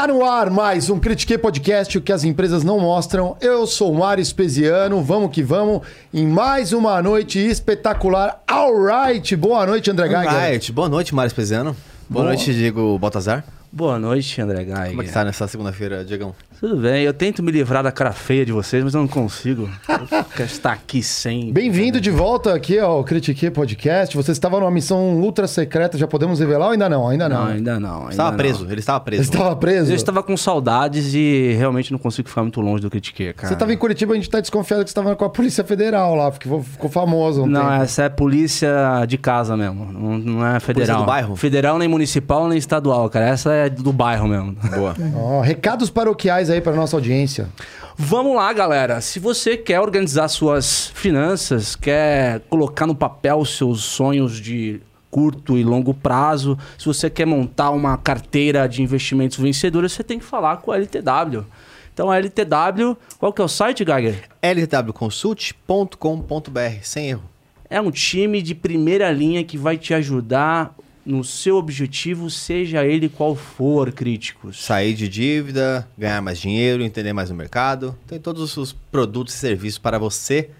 Tá no ar mais um Critique Podcast, o que as empresas não mostram. Eu sou o Mário Espesiano, vamos que vamos, em mais uma noite espetacular. Alright, boa noite, André Geiger. Alright, boa noite, Mário Espesiano. Boa, boa noite, Diego Baltazar. Boa noite, André Geiger. Como é que tá nessa segunda-feira, Diegão? Tudo bem, eu tento me livrar da cara feia de vocês, mas eu não consigo. Eu quero estar aqui sem. Bem-vindo de volta aqui ao Critique Podcast. Você estava numa missão ultra secreta, já podemos revelar ou ainda não? Ainda não. Não, ainda não. Ainda estava não. preso, ele estava preso. Ele estava preso? Eu estava com saudades e realmente não consigo ficar muito longe do Critique, cara. Você estava em Curitiba, a gente está desconfiado que você estava com a Polícia Federal lá, porque ficou famoso. Um não, tempo. essa é polícia de casa mesmo. Não, não é federal. Polícia do bairro? Federal, nem municipal, nem estadual, cara. Essa é do bairro mesmo. Boa. Oh, recados paroquiais aí para nossa audiência. Vamos lá, galera. Se você quer organizar suas finanças, quer colocar no papel os seus sonhos de curto e longo prazo, se você quer montar uma carteira de investimentos vencedora, você tem que falar com a LTW. Então a LTW, qual que é o site, Geiger? ltwconsult.com.br, sem erro. É um time de primeira linha que vai te ajudar no seu objetivo, seja ele qual for, críticos. Sair de dívida, ganhar mais dinheiro, entender mais o mercado. Tem todos os produtos e serviços para você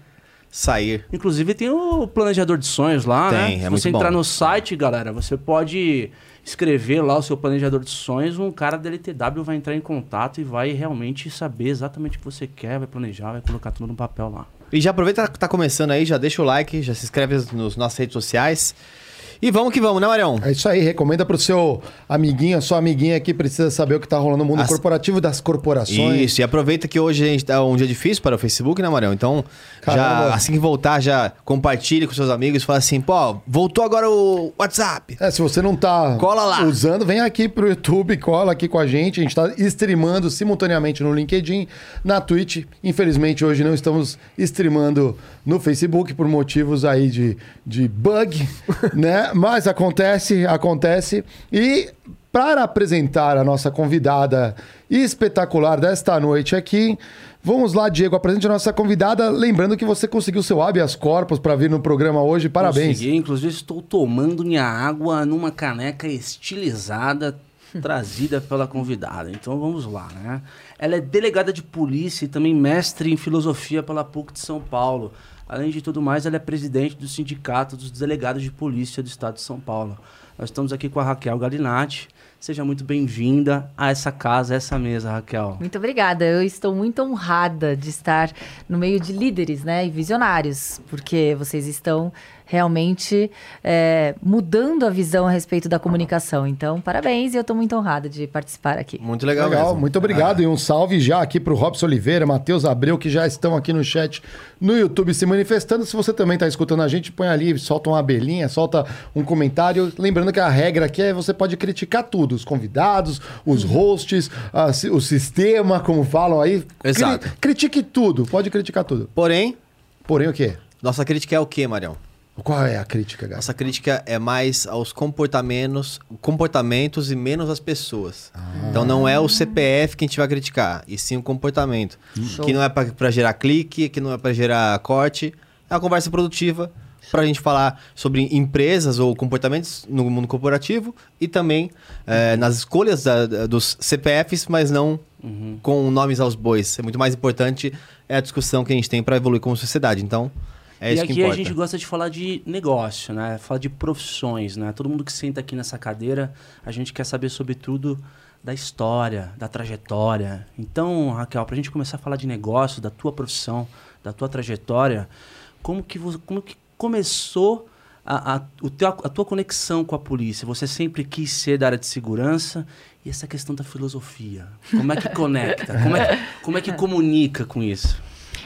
sair. Inclusive tem o planejador de sonhos lá, tem, né? É Se você entrar bom. no site, galera, você pode escrever lá o seu planejador de sonhos, um cara da LTW vai entrar em contato e vai realmente saber exatamente o que você quer, vai planejar, vai colocar tudo no papel lá. E já aproveita que tá começando aí, já deixa o like, já se inscreve nas nossas redes sociais. E vamos que vamos, né, Marião? É isso aí, recomenda pro seu amiguinho, sua amiguinha que precisa saber o que tá rolando no mundo As... corporativo das corporações. Isso, e aproveita que hoje a gente tá um dia difícil para o Facebook, né, Marião? Então, Caramba. já assim que voltar, já compartilhe com seus amigos, fala assim, pô, voltou agora o WhatsApp. É, se você não tá Cola lá. usando, vem aqui pro YouTube, cola aqui com a gente. A gente tá streamando simultaneamente no LinkedIn, na Twitch. Infelizmente, hoje não estamos streamando no Facebook por motivos aí de, de bug, né? Mas acontece, acontece. E para apresentar a nossa convidada espetacular desta noite aqui, vamos lá, Diego, apresente a nossa convidada. Lembrando que você conseguiu seu habeas corpus para vir no programa hoje. Parabéns. Consegui, inclusive estou tomando minha água numa caneca estilizada trazida pela convidada. Então vamos lá, né? Ela é delegada de polícia e também mestre em filosofia pela PUC de São Paulo. Além de tudo mais, ela é presidente do Sindicato dos Delegados de Polícia do Estado de São Paulo. Nós estamos aqui com a Raquel Galinatti. Seja muito bem-vinda a essa casa, a essa mesa, Raquel. Muito obrigada. Eu estou muito honrada de estar no meio de líderes né, e visionários, porque vocês estão realmente é, mudando a visão a respeito da comunicação. Então, parabéns e eu estou muito honrada de participar aqui. Muito legal, Legal, mesmo. muito obrigado. Ah. E um salve já aqui para o Robson Oliveira, Matheus Abreu, que já estão aqui no chat no YouTube se manifestando. Se você também está escutando a gente, põe ali, solta uma abelhinha, solta um comentário. Lembrando que a regra aqui é você pode criticar tudo: os convidados, os hosts, a, o sistema, como falam aí. Exato. Cri critique tudo, pode criticar tudo. Porém. Porém, o quê? Nossa crítica é o quê, Marião? Qual é a crítica, galera? Nossa crítica é mais aos comportamentos, comportamentos e menos as pessoas. Ah. Então não é o CPF que a gente vai criticar, e sim o comportamento. Show. Que não é para gerar clique, que não é para gerar corte. É uma conversa produtiva para a gente falar sobre empresas ou comportamentos no mundo corporativo e também é, nas escolhas da, dos CPFs, mas não uhum. com nomes aos bois. É muito mais importante é a discussão que a gente tem para evoluir como sociedade. Então, é e isso aqui que importa. a gente gosta de falar de negócio, né? Falar de profissões, né? Todo mundo que senta aqui nessa cadeira, a gente quer saber sobre tudo da história, da trajetória. Então, Raquel, para a gente começar a falar de negócio, da tua profissão, da tua trajetória, como que, você, como que começou a, a, o teu, a tua conexão com a polícia? Você sempre quis ser da área de segurança e essa questão da filosofia? Como é que conecta? Como é que, como é que comunica com isso?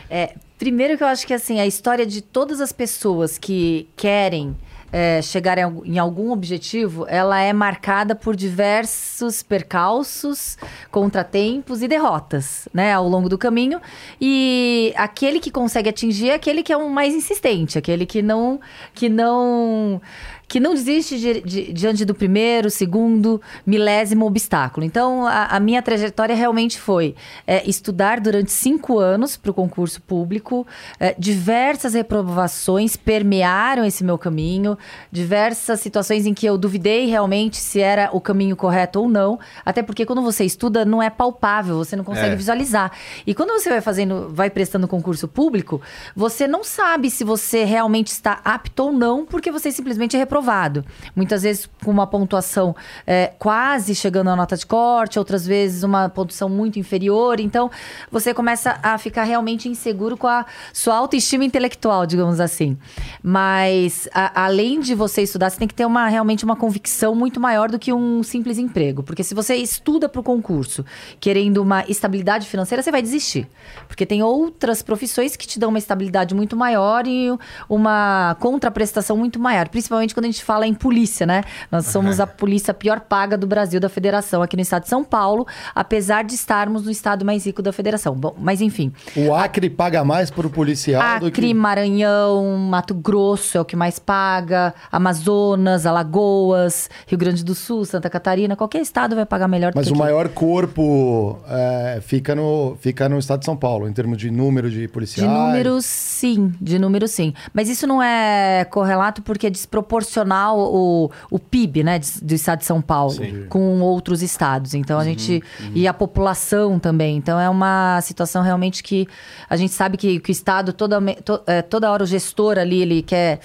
É, primeiro que eu acho que assim, a história de todas as pessoas que querem é, chegar em algum objetivo, ela é marcada por diversos percalços, contratempos e derrotas, né, ao longo do caminho. E aquele que consegue atingir é aquele que é o mais insistente, aquele que não, que não que não desiste de, de, diante do primeiro, segundo, milésimo obstáculo. Então, a, a minha trajetória realmente foi é, estudar durante cinco anos para o concurso público. É, diversas reprovações permearam esse meu caminho. diversas situações em que eu duvidei realmente se era o caminho correto ou não. Até porque quando você estuda, não é palpável, você não consegue É. visualizar. E quando você vai fazendo, vai prestando concurso público, você não sabe se você realmente está apto ou não, porque você simplesmente é reprovado. Muitas vezes com uma pontuação é, quase chegando à nota de corte, outras vezes uma pontuação muito inferior. Então, você começa a ficar realmente inseguro com a sua autoestima intelectual, digamos assim. Mas, a- além de você estudar, você tem que ter uma, realmente uma convicção muito maior do que um simples emprego. Porque se você estuda para o concurso querendo uma estabilidade financeira, você vai desistir. Porque tem outras profissões que te dão uma estabilidade muito maior e uma contraprestação muito maior. Principalmente quando a gente fala em polícia, né? Nós somos a polícia pior paga do Brasil, da federação, aqui no estado de São Paulo, apesar de estarmos no estado mais rico da federação. Bom, mas enfim. O Acre paga mais pro policial do Acre, que... Maranhão, Mato Grosso é o que mais paga, Amazonas, Alagoas, Rio Grande do Sul, Santa Catarina, qualquer estado vai pagar melhor do Mas que o aqui. maior corpo é, fica, no, fica no estado de São Paulo, em termos de número de De policiais. números, sim. De números, sim. Mas isso não é correlato porque é desproporcional o, o PIB, né, do estado de São Paulo com outros estados. Então, a gente... E a população também. Então, é uma situação realmente que a gente sabe que, que o estado, toda, to- é, toda hora o gestor ali, ele quer...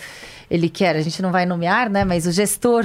Ele quer, a gente não vai nomear, né? Mas o gestor,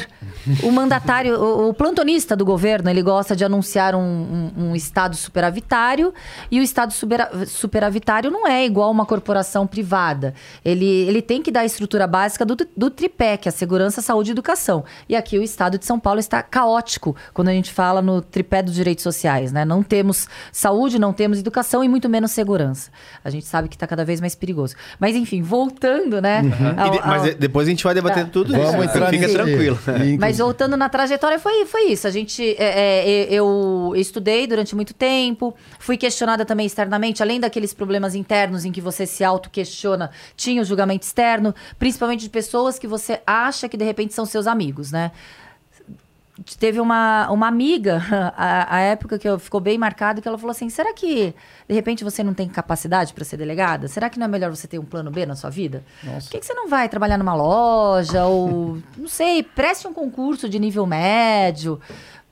o mandatário, o, o plantonista do governo, ele gosta de anunciar um, um- um estado superavitário e o estado supera- superavitário não é igual uma corporação privada. Ele, ele tem que dar a estrutura básica do, do tripé, que é a segurança, saúde e educação. E aqui o estado de São Paulo está caótico quando a gente fala no tripé dos direitos sociais, né? Não temos saúde, não temos educação e muito menos segurança. A gente sabe que está cada vez mais perigoso. Mas enfim, voltando, né? ao- E de- mas ao- de- depois a gente vai debater Tá. tudo Vamos isso. entrar Fica nisso. tranquilo. E, mas voltando na trajetória, foi, foi isso. A gente. é, é, eu estudei durante muito tempo, fui questionada também externamente, além daqueles problemas internos em que você se auto-questiona, tinha o julgamento externo, principalmente de pessoas que você acha que de repente são seus amigos, né? Teve uma, uma amiga, a, a época que eu, ficou bem marcado, que ela falou assim: será que de repente você não tem capacidade para ser delegada? Será que não é melhor você ter um plano B na sua vida? Por que, que você não vai trabalhar numa loja? Ou, não sei, preste um concurso de nível médio.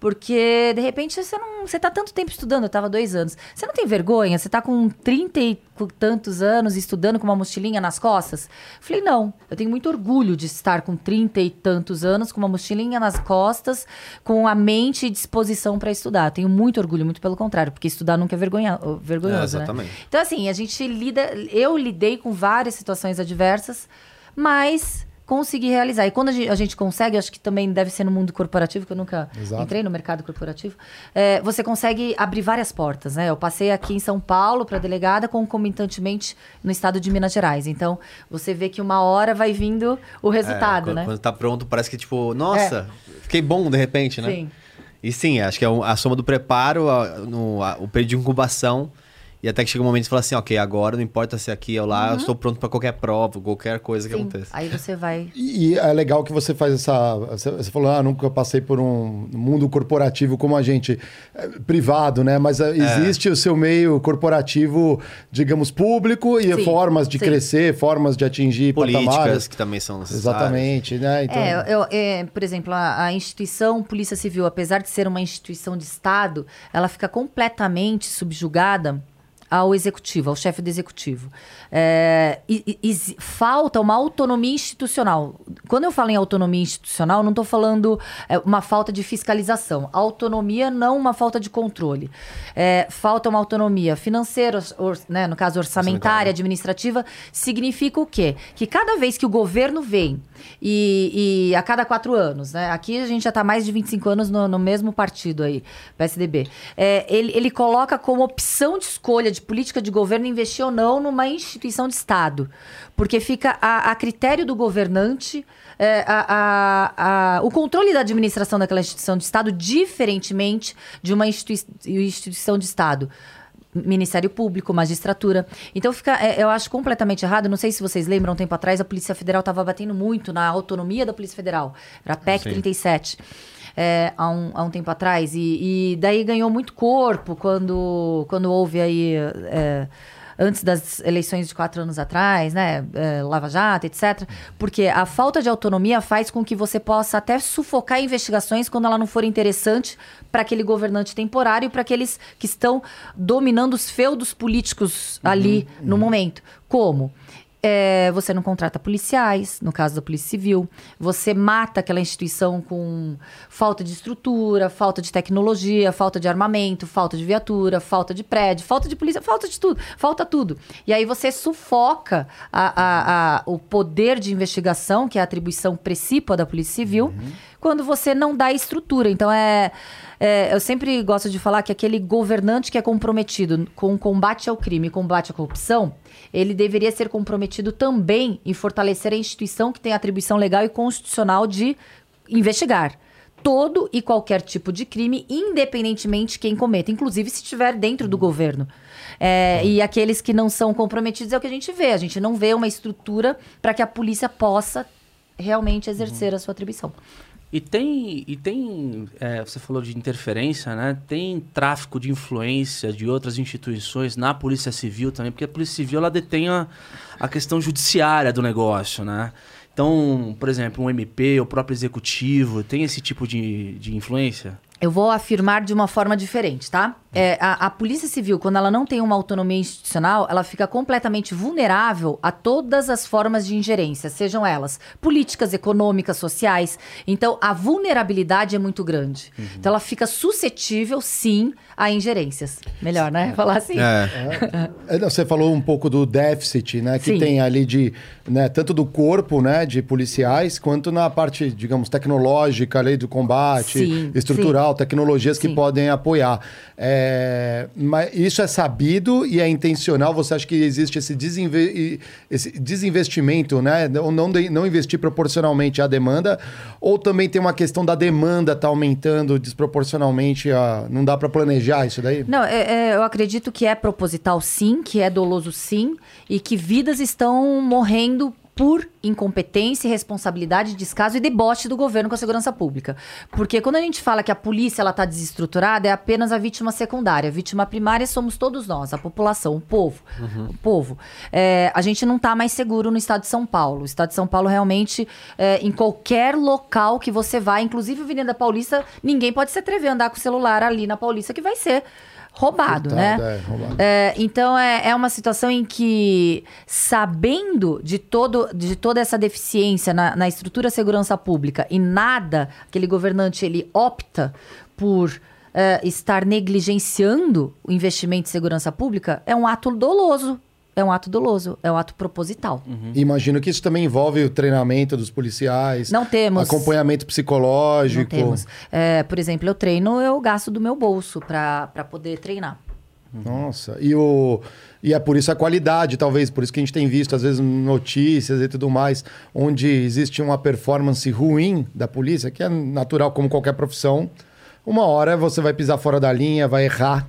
Porque, de repente, você não. Você tá tanto tempo estudando, eu tava dois anos. Você não tem vergonha? Você tá com trinta e tantos anos estudando com uma mochilinha nas costas? Falei, não. Eu tenho muito orgulho de estar com trinta e tantos anos, com uma mochilinha nas costas, com a mente e disposição para estudar. Tenho muito orgulho, muito pelo contrário, porque estudar nunca é vergonha, vergonhoso, É, né? exatamente. Então, assim, a gente lida. Eu lidei com várias situações adversas, mas consegui realizar. E quando a gente, a gente consegue, acho que também deve ser no mundo corporativo, que eu nunca Exato. entrei no mercado corporativo, é, você consegue abrir várias portas, né? Eu passei aqui em São Paulo para delegada, concomitantemente no estado de Minas Gerais. Então, você vê que uma hora vai vindo o resultado, É, quando, né? Quando tá pronto, parece que, tipo, nossa, fiquei bom de repente, né? Sim. E sim, acho que é a soma do preparo, a- no, a- o período de incubação, e até que chega um momento que você fala assim, ok, agora não importa se aqui ou lá, eu estou pronto para qualquer prova, qualquer coisa que Sim. aconteça. Aí você vai. E é legal que você faz essa. Você você falou, ah, nunca passei por um mundo corporativo como a gente, é, privado, né? Mas é, existe o seu meio corporativo, digamos, público e Sim, formas de sim. crescer, formas de atingir Políticas patamares. que também são necessárias. Exatamente, né? Então, É, eu- é, por exemplo, a, a instituição Polícia Civil, apesar de ser uma instituição de Estado, ela fica completamente subjugada ao executivo, ao chefe do executivo. É, e- e- falta uma autonomia institucional. Quando eu falo em autonomia institucional, não estou falando é, uma falta de fiscalização. Autonomia, não uma falta de controle. É, falta uma autonomia financeira, or- né, no caso orçamentária, administrativa, significa o quê? Que cada vez que o governo vem e, e a cada quatro anos, né? Aqui a gente já está mais de 25 anos no, no mesmo partido aí, PSDB. É, ele, ele coloca como opção de escolha de política de governo investir ou não numa instituição de Estado. Porque fica a, a critério do governante é, a- a- o controle da administração daquela instituição de Estado, diferentemente de uma institui- instituição de Estado. Ministério Público, magistratura. Então fica, é, eu acho completamente errado. Não sei se vocês lembram, um tempo atrás, a Polícia Federal estava batendo muito na autonomia da Polícia Federal. Era a PEC Sim. 37. é, há, um, há um tempo atrás. E, e daí ganhou muito corpo quando, quando houve aí. é, antes das eleições de quatro anos atrás, né? É, Lava Jato, etc. Porque a falta de autonomia faz com que você possa até sufocar investigações quando ela não for interessante para aquele governante temporário e para aqueles que estão dominando os feudos políticos ali no momento. Como? É, você não contrata policiais, no caso da Polícia Civil. Você mata aquela instituição com falta de estrutura, falta de tecnologia, falta de armamento, falta de viatura, falta de prédio, falta de polícia, falta de tudo, falta tudo. E aí você sufoca a- a- a- o poder de investigação, que é a atribuição precípua da Polícia Civil, quando você não dá estrutura. Então é, é, Eu sempre gosto de falar que aquele governante que é comprometido com o combate ao crime e combate à corrupção, ele deveria ser comprometido também em fortalecer a instituição que tem atribuição legal e constitucional de investigar todo e qualquer tipo de crime, independentemente quem cometa, inclusive se estiver dentro do governo. É, e aqueles que não são comprometidos é o que a gente vê. A gente não vê uma estrutura para que a polícia possa realmente exercer a sua atribuição. E tem, e tem é, você falou de interferência, né? Tem tráfico de influência de outras instituições na Polícia Civil também, porque a Polícia Civil ela detém a, a questão judiciária do negócio, né? Então, por exemplo, um MP, o próprio executivo, tem esse tipo de, de influência? Eu vou afirmar de uma forma diferente, tá? É, a, a Polícia Civil, quando ela não tem uma autonomia institucional, ela fica completamente vulnerável a todas as formas de ingerência, sejam elas políticas, econômicas, sociais. Então, a vulnerabilidade é muito grande. Então, ela fica suscetível, sim, a ingerências. Melhor, né? Falar assim. É. É, Você falou um pouco do déficit, né? Que Sim. tem ali de, né, tanto do corpo, né, de policiais, quanto na parte, digamos, tecnológica ali do combate, Sim, estrutural, tecnologias que Sim. podem apoiar. É, mas isso é sabido e é intencional? Você acha que existe esse, desinve- esse desinvestimento, né? Ou não, de- não investir proporcionalmente à demanda? Ou também tem uma questão da demanda tá aumentando desproporcionalmente? A, não dá para planejar isso daí? Não, é- é, eu acredito que é proposital sim, que é doloso sim, e que vidas estão morrendo por incompetência, irresponsabilidade, descaso e deboche do governo com a segurança pública. Porque quando a gente fala que a polícia ela está desestruturada, é apenas a vítima secundária. A vítima primária somos todos nós, a população, o povo. O povo. É, a gente não está mais seguro no estado de São Paulo. O estado de São Paulo realmente, é, em qualquer local que você vá, inclusive a Avenida Paulista, ninguém pode se atrever a andar com o celular ali na Paulista que vai ser roubado, né? é, roubado. É, então é, é uma situação em que, sabendo de, todo, de toda essa deficiência na, na estrutura de segurança pública e nada, aquele governante ele opta por é, estar negligenciando o investimento em segurança pública, é um ato doloso. É um ato doloso, é um ato proposital. Imagino que isso também envolve o treinamento dos policiais. Não temos. Acompanhamento psicológico. Não temos. É, por exemplo, eu treino, eu gasto do meu bolso para poder treinar. Nossa. E, o, e é por isso a qualidade, talvez. Por isso que a gente tem visto, às vezes, notícias e tudo mais, onde existe uma performance ruim da polícia, que é natural como qualquer profissão. Uma hora você vai pisar fora da linha, vai errar.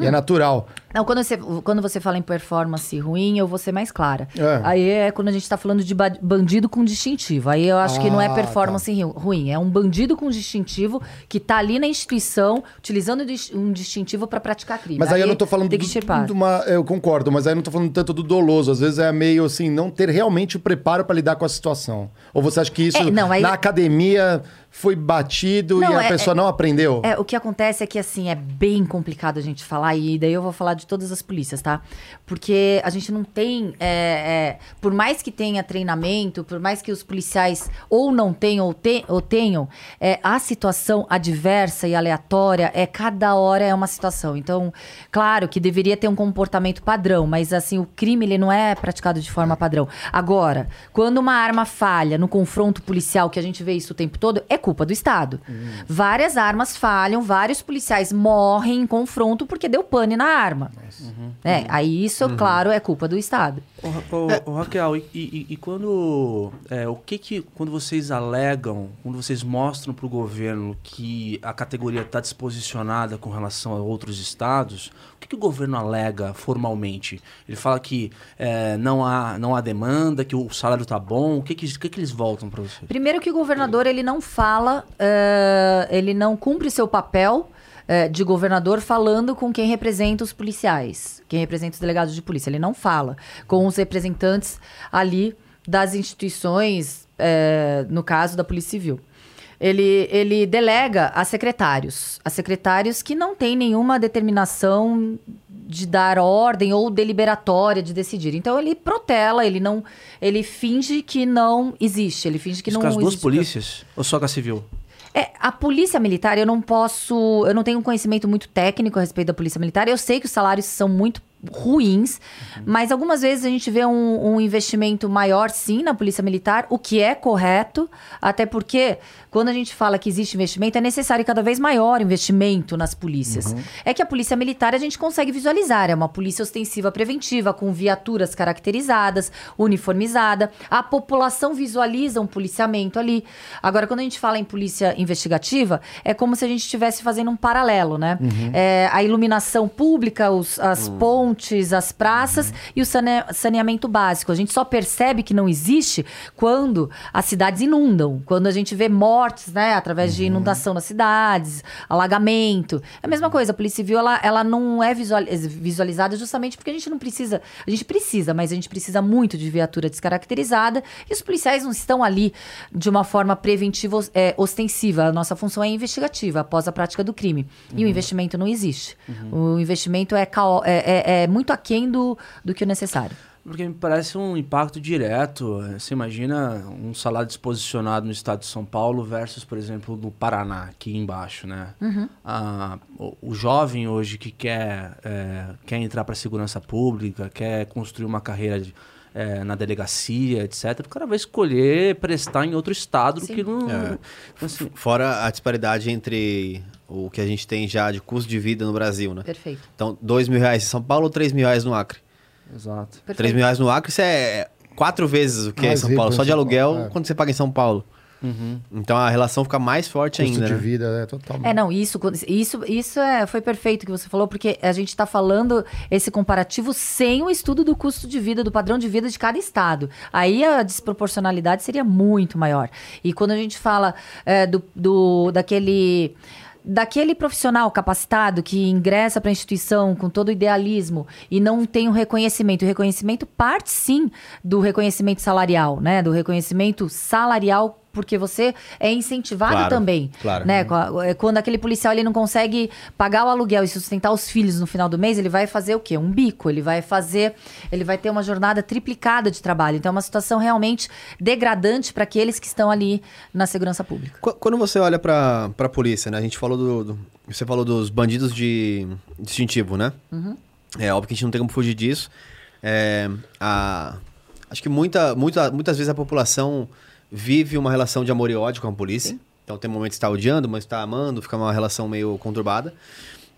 E é natural. Não, quando você, quando você fala em performance ruim, eu vou ser mais clara. É. Aí é quando a gente tá falando de ba- bandido com distintivo. Aí eu acho que não é Ah, performance ru- ruim. É um bandido com distintivo que tá ali na instituição, utilizando um distintivo para praticar crime. Mas aí, eu não tô falando tem que do- de uma. Eu concordo, mas aí eu não tô falando tanto do doloso. Às vezes é meio assim, não ter realmente o preparo para lidar com a situação. Ou você acha que isso É, não, aí- na academia foi batido Não, e a é- pessoa não aprendeu? É, o que acontece é que, assim, é bem complicado a gente falar, e daí eu vou falar de todas as polícias, tá? Porque a gente não tem. é, é, por mais que tenha treinamento, por mais que os policiais ou não tenham ou, te- ou tenham, é, a situação adversa e aleatória é cada hora é uma situação. Então, claro que deveria ter um comportamento padrão, mas assim, o crime ele não é praticado de forma padrão. Agora, quando uma arma falha no confronto policial, que a gente vê isso o tempo todo, é culpa do Estado. Várias armas falham, vários policiais morrem em confronto porque deu pane na arma. É, aí isso, claro, é culpa do Estado. Ra- ô, ô, Raquel, e, e- e quando. é, o que que. Quando vocês alegam, quando vocês mostram para o governo que a categoria está disposicionada com relação a outros estados, o que, que o governo alega formalmente? Ele fala que é, não, há, não há demanda, que o salário tá bom. O que, que, o que, que eles voltam para vocês? Primeiro que o governador ele não fala, eh, ele não cumpre seu papel é, de governador falando com quem representa os policiais, quem representa os delegados de polícia. Ele não fala com os representantes ali das instituições, é, no caso da Polícia Civil. Ele, ele delega a secretários, a secretários que não têm nenhuma determinação de dar ordem ou deliberatória de decidir. Então ele protela, ele não, ele finge que não existe, ele finge que Isso não com as duas existe. polícias? Ou só com a civil? É, a polícia militar, eu não posso. Eu não tenho um conhecimento muito técnico a respeito da polícia militar. Eu sei que os salários são muito ruins, mas algumas vezes a gente vê um, um investimento maior, sim, na polícia militar, o que é correto, até porque quando a gente fala que existe investimento, é necessário cada vez maior investimento nas polícias. É que a polícia militar a gente consegue visualizar, é uma polícia ostensiva preventiva, com viaturas caracterizadas, uniformizada. A população visualiza um policiamento ali. Agora, quando a gente fala em polícia investigativa, é como se a gente estivesse fazendo um paralelo, né? É, a iluminação pública, os- as pontes, as praças e o sane- saneamento básico. A gente só percebe que não existe quando as cidades inundam, quando a gente vê mortes, né, através de inundação nas cidades, alagamento. É a mesma coisa, a Polícia Civil, ela, ela não é visual- visualizada justamente porque a gente não precisa, a gente precisa, mas a gente precisa muito de viatura descaracterizada e os policiais não estão ali de uma forma preventiva, é, ostensiva. A nossa função é investigativa, após a prática do crime. E o investimento não existe. O investimento é, cao- é, é- é muito aquém do, do que o necessário. Porque me parece um impacto direto. Você imagina um salário disposicionado no estado de São Paulo versus, por exemplo, no Paraná, aqui embaixo, né? Ah, o, o jovem hoje que quer, é, quer entrar para a segurança pública, quer construir uma carreira de- é, na delegacia, etc., o cara vai escolher prestar em outro estado do Sim. que no. É. assim, Fora a disparidade entre o que a gente tem já de custo de vida no Brasil, né? Perfeito. Então, dois mil reais em São Paulo ou três mil reais no Acre? exato. Perfeito. Três mil reais no Acre, isso é quatro vezes o que é em Mais São rico Paulo. Só de aluguel, Paulo, é. quando você paga em São Paulo. Então a relação fica mais forte Custo ainda. de né? vida, é totalmente. É, não, isso, isso, isso é, foi perfeito que você falou, porque a gente está falando esse comparativo sem o estudo do custo de vida, do padrão de vida de cada estado. Aí a desproporcionalidade seria muito maior. E quando a gente fala é, do, do, daquele. Daquele profissional capacitado que ingressa para a instituição com todo o idealismo e não tem o reconhecimento. O reconhecimento parte sim do reconhecimento salarial, né? Do reconhecimento salarial porque você é incentivado Claro, também, claro. né? Qua- é, Quando aquele policial ele não consegue pagar o aluguel e sustentar os filhos no final do mês, ele vai fazer o quê? Um bico. Ele vai fazer, ele vai ter uma jornada triplicada de trabalho. Então é uma situação realmente degradante para aqueles que estão ali na segurança pública. Qu- Quando você olha pra, pra polícia, né? A gente falou do, do- Você falou dos bandidos de distintivo, né? É óbvio que a gente não tem como fugir disso. É, a, acho que muita, muita, muitas vezes a população vive uma relação de amor e ódio com a polícia. Então tem momentos que está odiando, mas está amando, fica uma relação meio conturbada.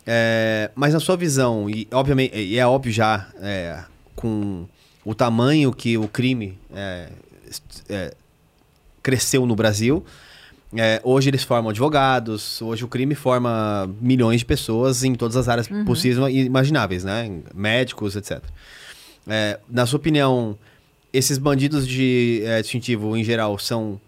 É, mas na sua visão, e obviamente, e é óbvio já, é, com o tamanho que o crime é, é, cresceu no Brasil. É, hoje eles formam advogados, hoje o crime forma milhões de pessoas em todas as áreas possíveis e imagináveis, né? Médicos, etc. É, na sua opinião, esses bandidos de é, distintivo, em geral, são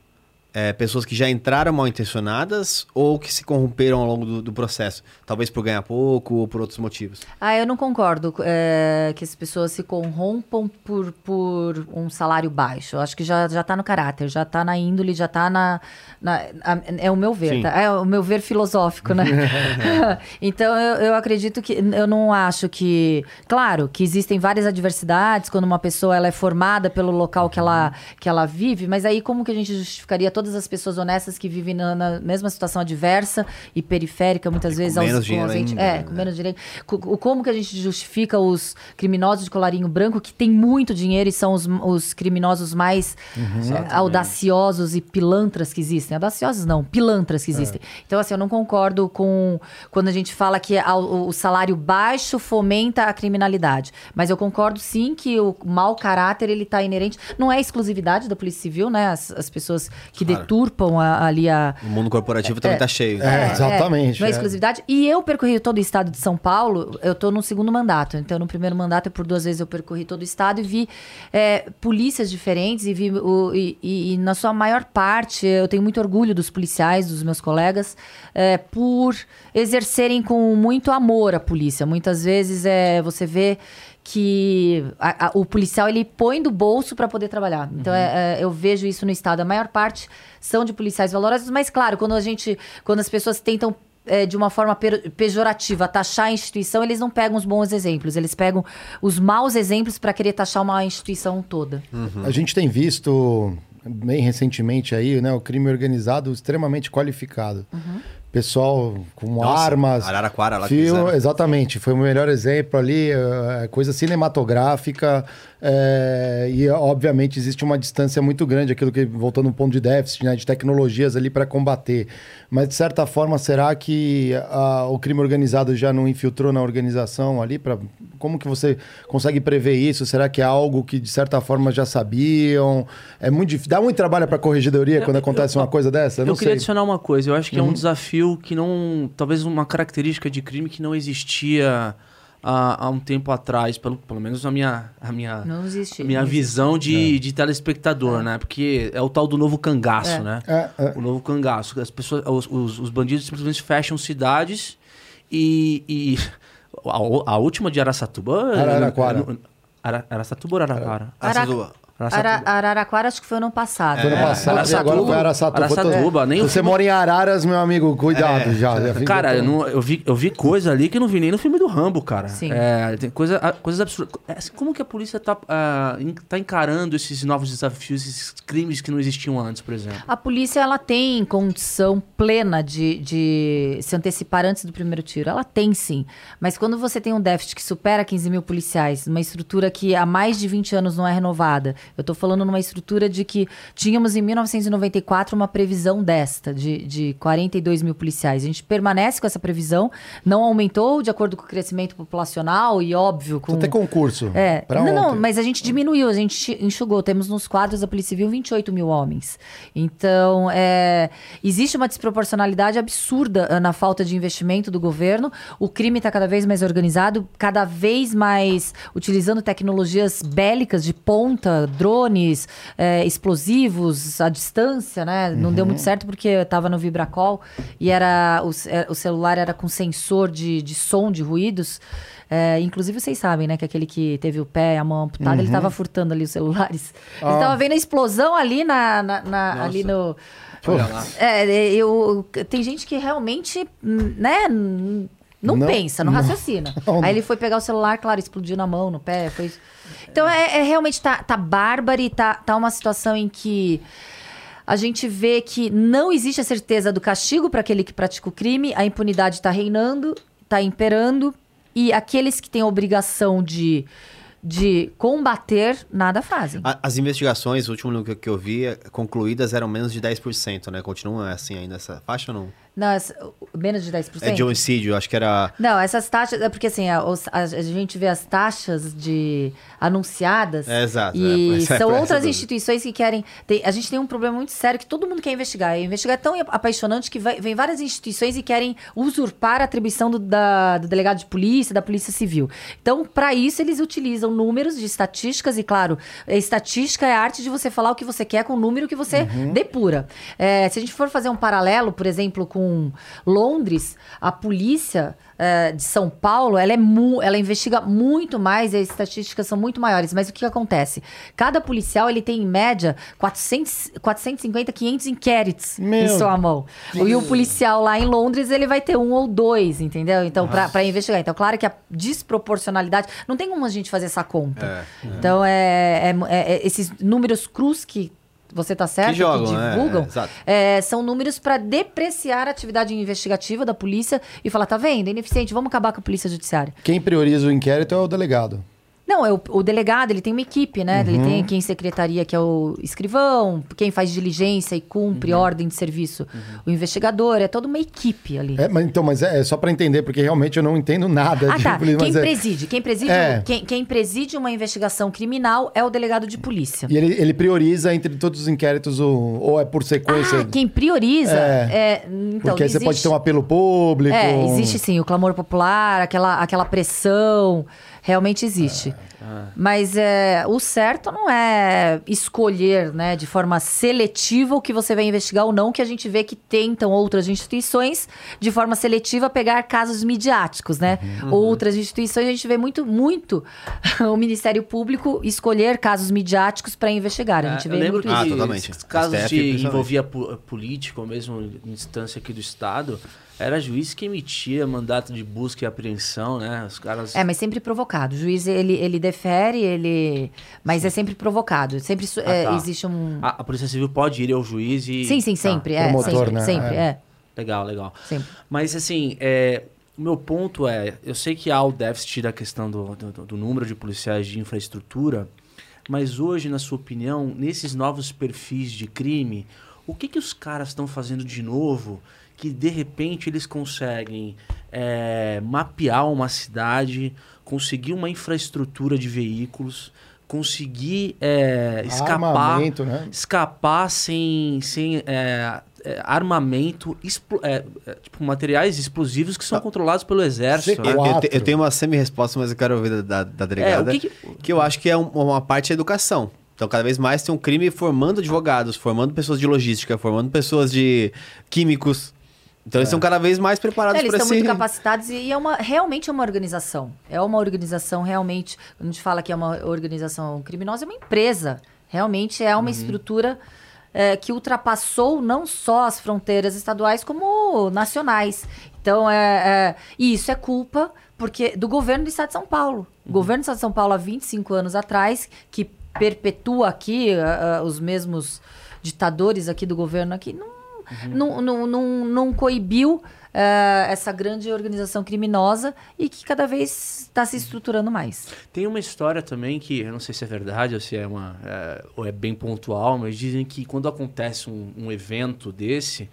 é, pessoas que já entraram mal intencionadas ou que se corromperam ao longo do, do processo? Talvez por ganhar pouco ou por outros motivos. Ah, eu não concordo é, que as pessoas se corrompam por, por um salário baixo. Eu acho que já, já tá no caráter, já tá na índole, já tá na. na- a- é o meu ver, tá? É o meu ver filosófico, né? então eu, eu acredito que. Eu não acho que. Claro que existem várias adversidades quando uma pessoa ela é formada pelo local que ela, que ela vive, mas aí como que a gente justificaria todas as pessoas honestas que vivem na, na mesma situação adversa e periférica, muitas vezes, menos aos, dinheiro ausente- ainda, É, né? com menos direito. Co- o- Como que a gente justifica os criminosos de colarinho branco que têm muito dinheiro e são os, os criminosos mais eh, audaciosos e pilantras que existem? Audaciosos não, pilantras que existem. Então, assim, eu não concordo com quando a gente fala que a- o, o salário baixo fomenta a criminalidade. Mas eu concordo sim que o mau caráter ele está inerente. Não é exclusividade da Polícia Civil, né? As, as pessoas que Claro. Deturpam a- ali a, O mundo corporativo também tá cheio. É, exatamente, não é é. exclusividade. E eu percorri todo o estado de São Paulo, eu tô no segundo mandato. Então, no primeiro mandato, por duas vezes eu percorri todo o estado e vi é, polícias diferentes e vi o, e, e- e na sua maior parte, eu tenho muito orgulho dos policiais, dos meus colegas, é, por exercerem com muito amor a polícia. Muitas vezes é, você vê que a- a- o policial ele põe do bolso para poder trabalhar. Então é- é, eu vejo isso no estado. A maior parte são de policiais valorosos, mas claro, quando a gente, quando as pessoas tentam é, de uma forma pejorativa taxar a instituição, eles não pegam os bons exemplos, eles pegam os maus exemplos para querer taxar uma instituição toda. A gente tem visto bem recentemente aí, né, o crime organizado extremamente qualificado. Pessoal com Nossa, armas. Araraquara lá fizeram. exatamente, foi o melhor exemplo ali, é, coisa cinematográfica. é, e obviamente existe uma distância muito grande, aquilo que voltando um ponto de déficit, né, de tecnologias ali para combater. Mas de certa forma, será que ah, o crime organizado já não infiltrou na organização ali? Pra, como que você consegue prever isso? Será que é algo que de certa forma já sabiam? É muito difícil. Dá muito trabalho para a corregidoria quando acontece uma coisa dessa? Eu Eu, queria sei. adicionar uma coisa. Eu acho que é um desafio que não. Talvez uma característica de crime que não existia há, há um tempo atrás, pelo, pelo menos a minha, a minha, Não existe. a minha visão de, de telespectador, né? Porque é o tal do novo cangaço, É. né? É, é. O novo cangaço. As pessoas, os, os, os bandidos simplesmente fecham cidades e. e a, a última de Araçatuba. Araraquara. é, Ara, Araçatuba ou Araraquara? Essa Ara- Araraquara acho que foi ano passado. Foi ano né? passado e agora foi Araçatuba. Araçatuba, nem você filme- mora em Araras, meu amigo, cuidado É. já. já Cara, eu, não- eu vi, eu vi coisa ali que não vi nem no filme do Rambo, cara. Sim. É, tem coisa, coisas absurdas. É, assim, Como que a polícia tá, en- tá encarando esses novos desafios, esses crimes que não existiam antes, por exemplo? A polícia ela tem condição plena de, de se antecipar antes do primeiro tiro. Ela tem sim. Mas quando você tem um déficit que supera 15 mil policiais, uma estrutura que há mais de 20 anos não é renovada, eu tô falando numa estrutura de que tínhamos em 1994 uma previsão desta, de, de 42 mil policiais. A gente permanece com essa previsão, não aumentou de acordo com o crescimento populacional e óbvio com. Precisa ter concurso. É, não, não, ontem. mas a gente diminuiu, a gente enxugou. Temos nos quadros da Polícia Civil 28 mil homens. Então, é, existe uma desproporcionalidade absurda ah, na falta de investimento do governo. O crime está cada vez mais organizado, cada vez mais utilizando tecnologias bélicas de ponta, drones, é, explosivos à distância, né? Não deu muito certo porque eu estava no Vibracol e era o, é, o celular era com sensor de, de som, de ruídos. É, inclusive, vocês sabem, né? Que aquele que teve o pé e a mão amputada, ele estava furtando ali os celulares. Ele Ah. estava vendo a explosão ali na, na- na- ali no. Olha lá. É, eu, tem gente que realmente, né? Não, Não- pensa, não, não- raciocina. não. Aí ele foi pegar o celular, claro, explodiu na mão, no pé, foi. Então é, é realmente tá, tá bárbaro e tá, tá uma situação em que a gente vê que não existe a certeza do castigo para aquele que pratica o crime, a impunidade está reinando, está imperando, e aqueles que têm a obrigação de, de combater, nada fazem. As investigações, o último que eu vi, é, concluídas eram menos de 10%, né? Continua assim ainda essa faixa ou não? Não, essa- menos de 10%? É de homicídio, acho que era... Não, essas taxas. É porque assim, a, a- a gente vê as taxas de anunciadas. É, exato, E é, essa- são essa outras dúvida. instituições que querem. tem- a gente tem um problema muito sério que todo mundo quer investigar. E investigar é tão apaixonante que vai- vem várias instituições e querem usurpar a atribuição do, da- do delegado de polícia, da polícia civil. Então, para isso, eles utilizam números de estatísticas, e claro, estatística é a arte de você falar o que você quer com o número que você Uhum. depura. É, se a gente for fazer um paralelo, por exemplo, com Londres, a polícia é, de São Paulo, ela, é mu- ela investiga muito mais e as estatísticas são muito maiores. Mas o que, acontece? Cada policial, ele tem, em média, 400, 450, 500 inquéritos em Meu sua mão. E o policial lá em Londres, ele vai ter um ou dois, entendeu? Então, pra investigar. Então, claro que a desproporcionalidade... Não tem como a gente fazer essa conta. Então, é, é- é- é- esses números cruz que você tá certo, que, jogam, né? divulgam, É, exato. é, são números para depreciar a atividade investigativa da polícia e falar, tá vendo? É ineficiente, vamos acabar com a polícia judiciária. Quem prioriza o inquérito é o delegado. Não, é o, o delegado, ele tem uma equipe, né? Ele tem quem secretaria, que é o escrivão, quem faz diligência e cumpre ordem de serviço, o investigador, é toda uma equipe ali. É, mas, então, mas é, é só pra entender, porque realmente eu não entendo nada Ah, de tá. polícia. Quem mas é- preside? Quem preside, É. quem, quem preside uma investigação criminal é o delegado de polícia. E ele, ele prioriza entre todos os inquéritos, o, ou é por sequência? Ah, quem prioriza É. é. então, porque aí você existe- pode ter um apelo público. É, existe sim o clamor popular, aquela, aquela pressão, realmente existe. Mas é, o certo não é escolher, né, de forma seletiva o que você vai investigar ou não, que a gente vê que tentam outras instituições, de forma seletiva, pegar casos midiáticos, né? Outras instituições a gente vê muito, muito o Ministério Público escolher casos midiáticos para investigar. A gente É, vê eu lembro muito que Ah, totalmente. casos STF, de principalmente. envolvia po- político, ou mesmo instância aqui do Estado, era juiz que emitia mandato de busca e apreensão, né? Os caras... É, mas sempre provocado. O juiz, ele, ele defere, ele... Mas é sempre provocado. Sempre Ah, é, tá. existe um... A, a Polícia Civil pode ir ao juiz e... sim, sim, Tá, sempre. é, Promotor, sempre, né? sempre, É. é. Legal, legal. sempre. Mas assim, é, o meu ponto é, eu sei que há o déficit da questão do, do, do número de policiais de infraestrutura, mas hoje, na sua opinião, nesses novos perfis de crime, o que, que os caras estão fazendo de novo que de repente eles conseguem é, mapear uma cidade, conseguir uma infraestrutura de veículos, conseguir é, escapar Armamento, né? escapar sem, sem é, é, armamento, é, é, tipo, materiais explosivos que são controlados pelo exército. Né? Eu, eu tenho uma semi-resposta, mas eu quero ouvir da, da delegada. que, que- que eu acho que é um- uma parte da educação. Então, cada vez mais tem um crime formando advogados, formando pessoas de logística, formando pessoas de químicos. Então, eles estão cada vez mais preparados É, eles para estão muito capacitados e é uma, realmente é uma organização. É uma organização realmente. Quando a gente fala que é uma organização criminosa, é uma empresa. Realmente é Uhum. uma estrutura é, que ultrapassou não só as fronteiras estaduais, como nacionais. Então, é, é- e isso é culpa porque do governo do Estado de São Paulo. Uhum. O governo do Estado de São Paulo, há 25 anos atrás, que perpetua aqui ah, ah, os mesmos ditadores aqui do governo aqui, não não, não, não, não coibiu eh, essa grande organização criminosa e que cada vez está se estruturando mais. Tem uma história também que eu não sei se é verdade ou se é uma é, ou é bem pontual, mas dizem que quando acontece um, um evento desse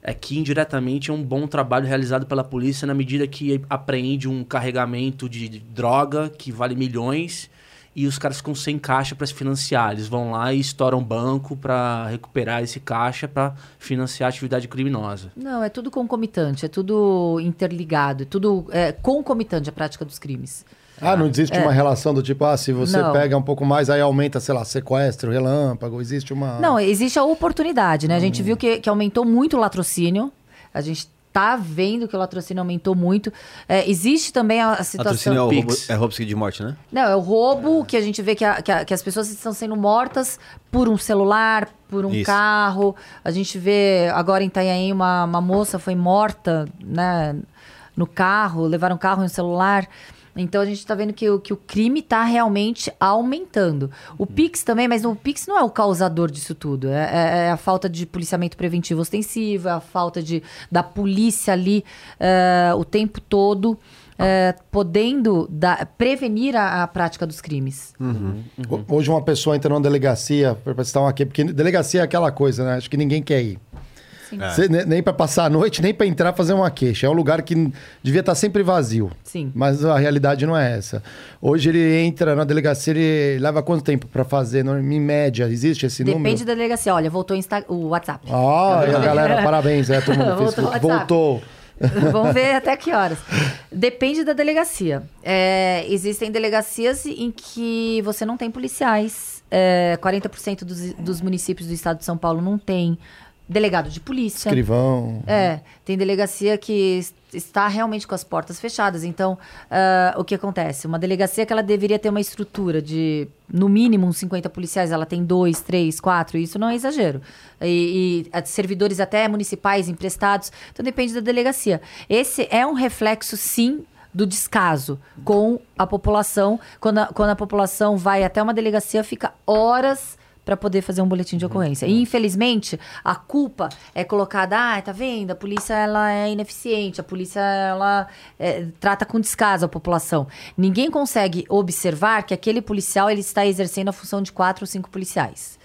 é que indiretamente é um bom trabalho realizado pela polícia na medida que apreende um carregamento de droga que vale milhões e os caras ficam sem caixa para se financiar. Eles vão lá e estouram banco para recuperar esse caixa para financiar a atividade criminosa. Não, é tudo concomitante, é tudo interligado, é tudo é, concomitante à prática dos crimes. Ah, não existe uma relação do tipo, ah, se você É. Não. pega um pouco mais, aí aumenta, sei lá, sequestro, relâmpago, existe uma... Não, existe a oportunidade, né? A gente viu que, que aumentou muito o latrocínio. A gente tá vendo que o latrocínio aumentou muito. É, existe também a, a situação... Patrocínio é o roubo, é roubo seguido de morte, né? Não, é o roubo que a gente vê que, a- que a- que as pessoas estão sendo mortas por um celular, por um Isso. carro. A gente vê agora em Itanhaém uma, uma moça foi morta né, no carro, levaram o carro e um celular. Então a gente está vendo que, o- que o crime está realmente aumentando. O Pix também, mas o Pix não é o causador disso tudo. É, é- é a falta de policiamento preventivo ostensivo, é a falta de, da polícia ali é, o tempo todo é, podendo dar- prevenir a, a prática dos crimes. Ho- Hoje uma pessoa entra numa delegacia para prestar uma queixa, porque delegacia é aquela coisa, né? Acho que ninguém quer ir. Sim. Você- ne- nem para passar a noite, nem para entrar fazer uma queixa. É um lugar que devia estar sempre vazio. Sim. Mas a realidade não é essa. Hoje ele entra na delegacia, ele leva quanto tempo para fazer? Em média, existe esse Depende número? da delegacia. Olha, voltou o, Insta- o WhatsApp. Ah, e a galera, parabéns, é, todo mundo Voltou. Voltou. Vamos ver até que horas. Depende da delegacia. É, existem delegacias em que você não tem policiais. É, 40% dos, dos municípios do estado de São Paulo não tem delegado de polícia. Escrivão. É, tem delegacia que es- está realmente com as portas fechadas. Então, ah, o que acontece? Uma delegacia que ela deveria ter uma estrutura de, no mínimo, uns 50 policiais, ela tem dois, três, quatro, isso não é exagero. E, e, servidores até municipais emprestados. Então, depende da delegacia. Esse é um reflexo, sim, do descaso com a população. Quando a, quando a população vai até uma delegacia, fica horas para poder fazer um boletim de ocorrência. E infelizmente, a culpa é colocada, ah, tá vendo? A polícia ela é ineficiente, a polícia ela é, trata com descaso a população. Ninguém consegue observar que aquele policial ele está exercendo a função de quatro ou cinco policiais.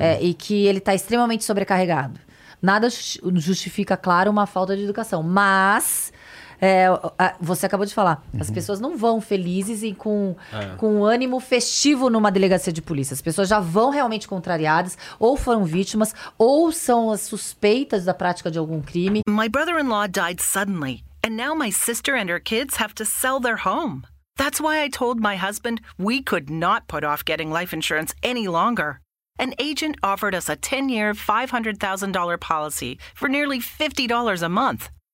É, e que ele está extremamente sobrecarregado. Nada justi- justifica, claro, uma falta de educação. Mas é, a- você acabou de falar, as pessoas não vão felizes e com, com ânimo festivo numa delegacia de polícia. As pessoas já vão realmente contrariadas, ou foram vítimas, ou são as suspeitas da prática de algum crime. My brother in law died suddenly, and now my sister and her kids have to sell their home. That's why I told my husband we could not put off getting life insurance any longer. An agent offered us a 10 year, $500,000 policy for nearly $50 a month.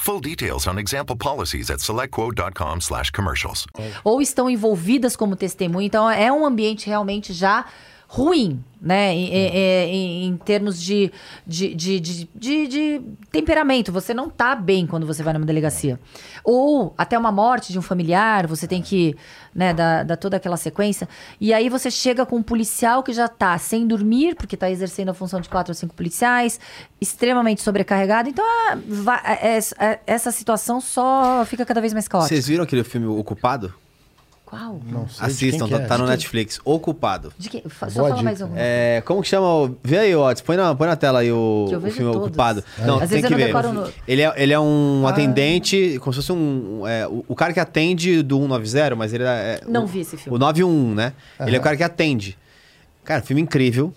Full details on example policies at selectquote.com slash commercials. ou estão envolvidas como testemunha. Então é um ambiente realmente já ruim, né? Em, em- em- em termos de, de, de, de, de- temperamento. Você não tá bem quando você vai numa delegacia. Ou até uma morte de um familiar, você tem que né, dar, dar toda aquela sequência. E aí você chega com um policial que já tá sem dormir, porque tá exercendo a função de quatro ou cinco policiais, extremamente sobrecarregado. Então, va- é- é- essa situação só fica cada vez mais caótica. Vocês viram aquele filme Ocupado? Qual? Não sei de Assistam, quem tá, é. tá no De quem? Netflix. Ocupado. De que? Fa- Só Boa fala dica. mais um. É, como que chama? o- Vê aí, Otis. Põe na, põe na tela aí o, o filme todos. Ocupado. Não, Às tem que ver. no- Ele, é, ele é um atendente, como se fosse um. é, o, o cara que atende do 190, mas ele é. Não o, vi esse filme. O 91, né? Ele é o cara que atende. Cara, filme incrível.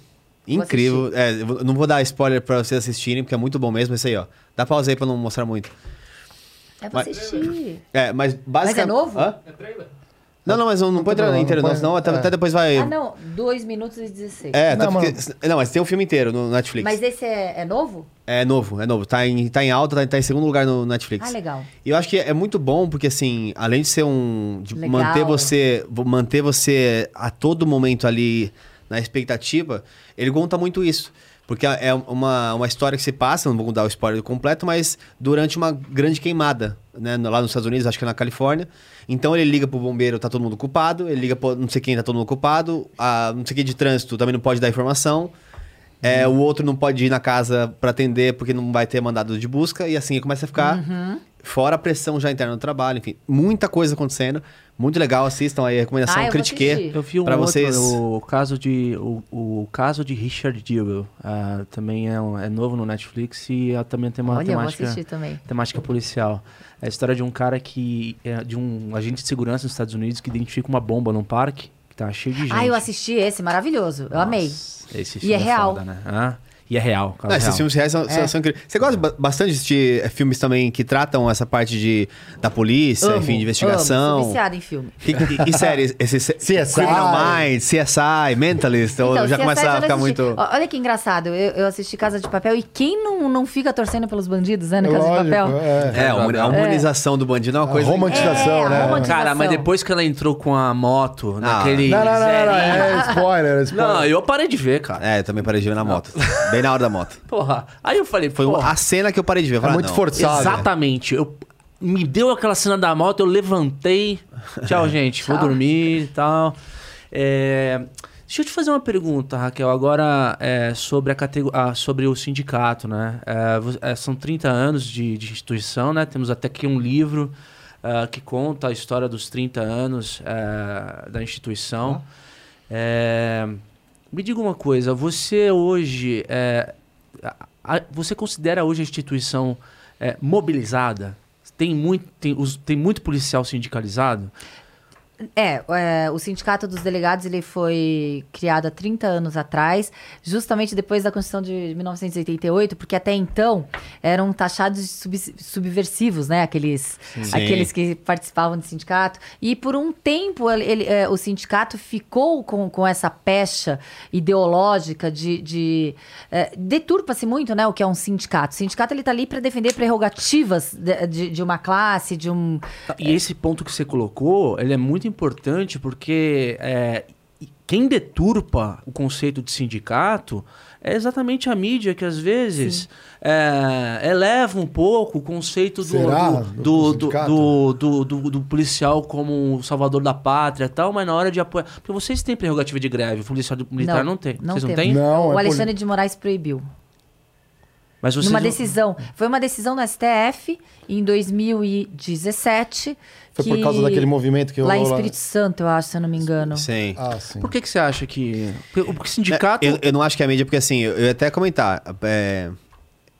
Incrível. É, não vou dar spoiler pra vocês assistirem, porque é muito bom mesmo esse aí, ó. Dá pausa aí pra não mostrar muito. É pra Mas- assistir. É, mas basicamente. novo? Hã? Não, não, mas não, não pode entrar não, inteiro, não não, senão até, é. até depois vai. Ah, não. 2 minutos e 16. É, Não, porque. mas- Não, mas tem um filme inteiro no Netflix. Mas esse é, é novo? É novo, é novo. Tá em, tá em alta, tá, tá em segundo lugar no Netflix. Ah, legal. E eu acho que é muito bom, porque assim, além de ser um. de Legal. manter você. manter você a todo momento ali na expectativa, ele conta muito isso. Porque é uma, uma história que se passa, não vou dar o spoiler completo, mas durante uma grande queimada, né? Lá nos Estados Unidos, acho que é na Califórnia. Então ele liga pro bombeiro, tá todo mundo culpado. Ele liga pro não sei quem, tá todo mundo culpado. A não sei quem de trânsito também não pode dar informação. É, o outro não pode ir na casa pra atender porque não vai ter mandado de busca. E assim começa a ficar Uhum. Fora a pressão já interna no trabalho. Enfim, muita coisa acontecendo. Muito legal, assistam aí a recomendação Ah, Critique. Eu vi um Pra outro, vocês- o caso de o, o caso de Richard Jewell, ah, também é, um- é novo no Netflix e ah, também tem uma Olha, eu vou temática temática policial. É a história de um cara que é de um agente de segurança nos Estados Unidos que identifica uma bomba num parque que tá cheio de gente. Ah, eu assisti esse, maravilhoso. Eu amei. Nossa, Esse E filme é real. foda, né? Ah, e é real. Não, esses real. filmes reais são, É. são incríveis. Você gosta ba- bastante de assistir eh, filmes também que tratam essa parte de, da polícia, Amo, enfim, de Amo, investigação? sou viciada em filme. E, e, e séries? Esse, CSI. Criminal Minds, CSI, Mentalist, ou Então, já CSI começa a ficar assisti. muito... Olha que engraçado, eu, eu assisti Casa de Papel e quem não, não fica torcendo pelos bandidos, né, na Casa Lógico, de Papel? é. É, a humani- a humanização do bandido é uma A coisa... romantização, É, a né? romantização. Cara, mas depois que ela entrou com a moto, naquele. Não, não, não, não, não, é spoiler, é spoiler. Não, eu parei de ver, cara. É, eu também parei de ver na moto. Bem na hora da moto. Porra. Aí eu falei, Foi porra, a cena que eu parei de ver. Eu É falei, muito não. forçado. Exatamente. Eu, me deu aquela cena da moto, eu levantei. Tchau, gente. Vou Tchau. dormir e tal. É, deixa eu te fazer uma pergunta, Raquel, agora é, sobre, a catego- ah, sobre o sindicato, né? É, é, são 30 anos de, de instituição, né? Temos até aqui um livro ah, que conta a história dos 30 anos eh, da instituição. É, me diga uma coisa, você hoje... é, a- você considera hoje a instituição é, mobilizada? Tem muito, tem, os- tem muito policial sindicalizado? É, é, o Sindicato dos Delegados ele foi criado há 30 anos atrás, justamente depois da Constituição de 1988, porque até então eram taxados de sub- subversivos, né? Aqueles, aqueles que participavam do sindicato. E por um tempo ele- ele, é, o sindicato ficou com, com essa pecha ideológica de. de é, Deturpa-se muito, né? O que é um sindicato. O sindicato ele tá ali para defender prerrogativas de, de- de uma classe, de um. E esse ponto que você colocou, ele é muito importante porque é, quem deturpa o conceito de sindicato é exatamente a mídia que às vezes é, eleva um pouco o conceito do, Será? do, Do do, do, do, do- policial como um salvador da pátria e tal, mas na hora de apoiar. Porque vocês têm prerrogativa de greve, o policial militar não, tem. não vocês não têm? Não, o é Alexandre de Moraes proibiu. Mas vocês Numa decisão. Foi uma decisão no STF em 2017. Foi por que- causa daquele movimento que Lá em rolou lá. Espírito Santo, eu acho, se eu não me engano. Sim. Ah, sim. Por que, que você acha que. Porque o sindicato. Eu, eu não acho que é a mídia, porque assim, eu, eu ia até comentar. é,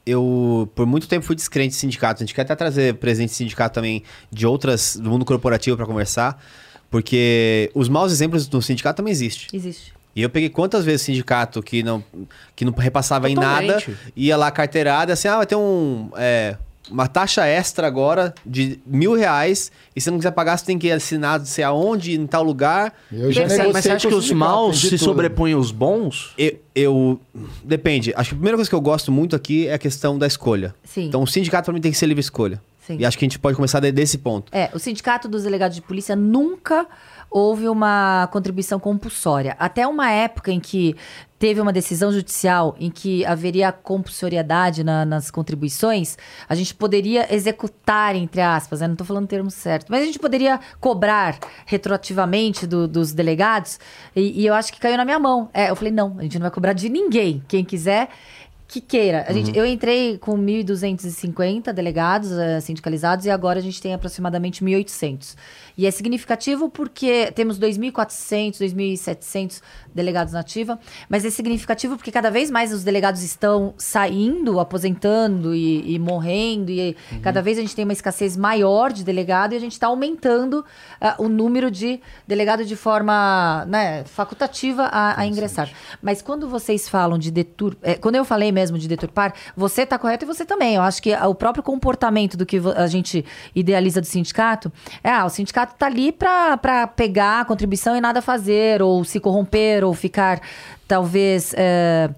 eu, por muito tempo, fui descrente de sindicato. A gente quer até trazer presente de sindicato também de outras, do mundo corporativo para conversar. Porque os maus exemplos do sindicato também existem. Existe. E eu peguei quantas vezes sindicato que não, que não repassava em nada, Totalmente. ia lá carteirada, assim, ah, vai ter um, é, uma taxa extra agora de mil reais, e se você não quiser pagar, você tem que assinar não sei aonde, em tal lugar. Eu já Mas você- negociei mas você acha que os maus se tudo. sobrepõem aos bons? Eu, eu- Depende. Acho que a primeira coisa que eu gosto muito aqui é a questão da escolha. Sim. Então, o sindicato pra mim tem que ser livre escolha. Sim. E acho que a gente pode começar de- desse ponto. É, o Sindicato dos Delegados de Polícia nunca houve uma contribuição compulsória. Até uma época em que teve uma decisão judicial em que haveria compulsoriedade na- nas contribuições, a gente poderia executar, entre aspas, né? não estou falando o termo certo, mas a gente poderia cobrar retroativamente do- dos delegados, e, e eu acho que caiu na minha mão. É, eu falei, não, a gente não vai cobrar de ninguém. Quem quiser que queira. A gente, eu entrei com 1.250 delegados eh, sindicalizados e agora a gente tem aproximadamente 1.800. E é significativo porque temos 2.400, 2.700 delegados na ativa, mas é significativo porque cada vez mais os delegados estão saindo, aposentando e, e morrendo, e cada vez a gente tem uma escassez maior de delegado e a gente está aumentando ah, o número de delegado de forma né, facultativa a, a ingressar. Mas quando vocês falam de detur... eh, quando eu falei mesmo de deturpar, você está correto e você também. Eu acho que o próprio comportamento do que a gente idealiza do sindicato é, ah, o sindicato está ali para pegar a contribuição e nada fazer, ou se corromper, ou ficar, talvez... eh,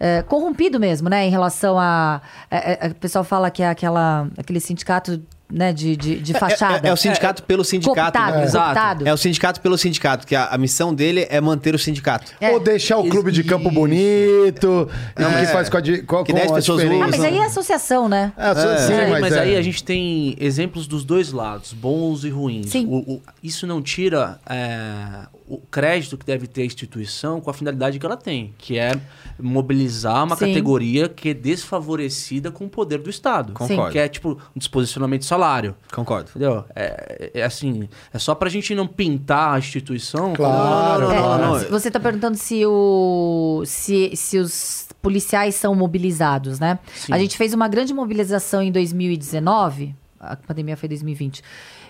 eh, corrompido mesmo, né? Em relação a. eh, eh, o pessoal fala que é aquela, aquele sindicato né, de, de, de fachada. É, é o sindicato pelo sindicato. Cooptado, né? Exato. cooptado. É o sindicato pelo sindicato, que a, a missão dele é manter o sindicato. É. Ou deixar o clube de campo bonito. Não, É. que faz com a, com, Que com dez a pessoas diferença. Ah, mas aí é associação, né? É, só- sim, É, mas, mas é. aí a gente tem exemplos dos dois lados, bons e ruins. Sim. O- o- isso não tira é, o crédito que deve ter a instituição com a finalidade que ela tem, que é mobilizar uma Sim. categoria que é desfavorecida com o poder do Estado. Concordo. Que é tipo um desposicionamento de salário. Concordo. Entendeu? É, é assim, é só pra gente não pintar a instituição. Claro, como- É, não, não. Você está perguntando se, o, se, se os policiais são mobilizados, né? Sim. A gente fez uma grande mobilização em 2019, a pandemia foi 2020.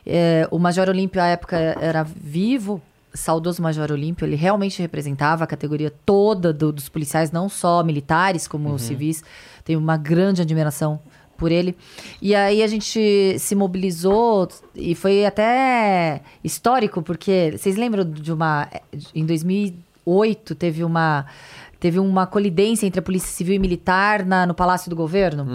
É, o Major Olímpio, à época, era vivo, saudoso Major Olímpio, ele realmente representava a categoria toda do- dos policiais, não só militares, como civis. Tenho uma grande admiração por ele. E aí a gente se mobilizou e foi até histórico, porque vocês lembram de uma. Em 2008 teve uma. Teve uma colidência entre a Polícia Civil e Militar na- no Palácio do Governo.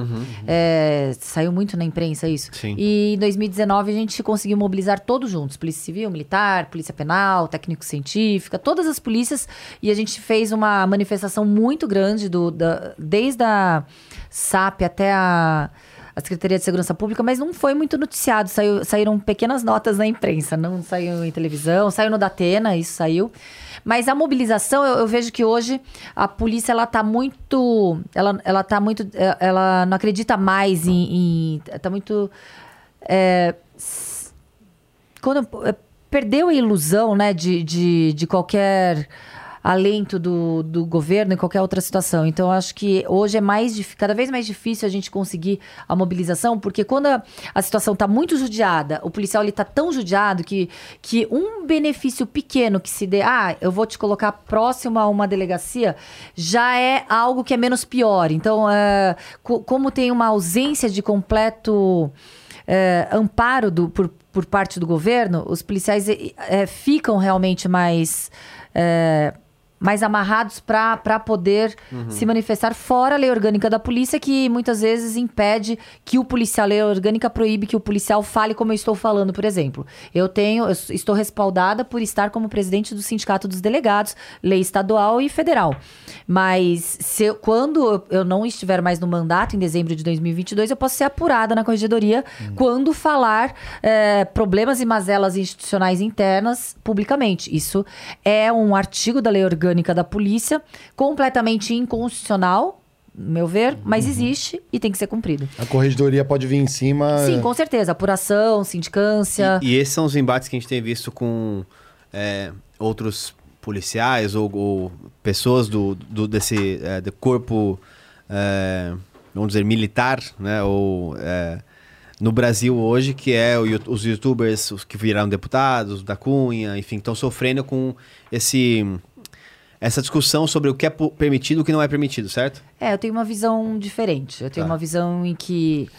É, saiu muito na imprensa isso. Sim. E em 2019 a gente conseguiu mobilizar todos juntos: Polícia Civil, Militar, Polícia Penal, Técnico-Científica, todas as polícias. E a gente fez uma manifestação muito grande, do, da- desde a SAP até a, a Secretaria de Segurança Pública, mas não foi muito noticiado. Saiu- saíram pequenas notas na imprensa, não saiu em televisão, saiu no Datena, isso saiu. Mas a mobilização, eu, eu vejo que hoje a polícia ela tá muito. Ela, ela tá muito. eh, Ela não acredita mais em. em tá muito. é, quando é, perdeu a ilusão né, de, de, de qualquer alento do, do governo em qualquer outra situação. Então, acho que hoje é mais cada vez mais difícil a gente conseguir a mobilização, porque quando a, a situação está muito judiada, o policial está tão judiado que, que um benefício pequeno que se dê, ah, eu vou te colocar próximo a uma delegacia, já é algo que é menos pior. Então, é, co- como tem uma ausência de completo é, amparo do- por, por parte do governo, os policiais é, ficam realmente mais. é, mais amarrados para poder se manifestar fora a lei orgânica da polícia, que muitas vezes impede que o policial, a lei orgânica proíbe que o policial fale como eu estou falando, por exemplo. Eu tenho, eu estou respaldada por estar como presidente do Sindicato dos Delegados, lei estadual e federal. Mas se quando eu- não estiver mais no mandato, em dezembro de 2022, eu posso ser apurada na corregedoria quando falar eh, problemas e mazelas institucionais internas publicamente. Isso é um artigo da lei orgânica da polícia, completamente inconstitucional, no meu ver, mas existe e tem que ser cumprido. A corregedoria pode vir em cima. Sim, com certeza. Apuração, sindicância. E, e esses são os embates que a gente tem visto com é, outros policiais ou, ou pessoas do, do- desse é, do corpo, é, vamos dizer, militar, né? Ou é, no Brasil hoje, que é o os youtubers os que viraram deputados, da Cunha, enfim, estão sofrendo com esse essa discussão sobre o que é permitido e o que não é permitido, certo? É, eu tenho uma visão diferente. Eu tenho Tá. uma visão em que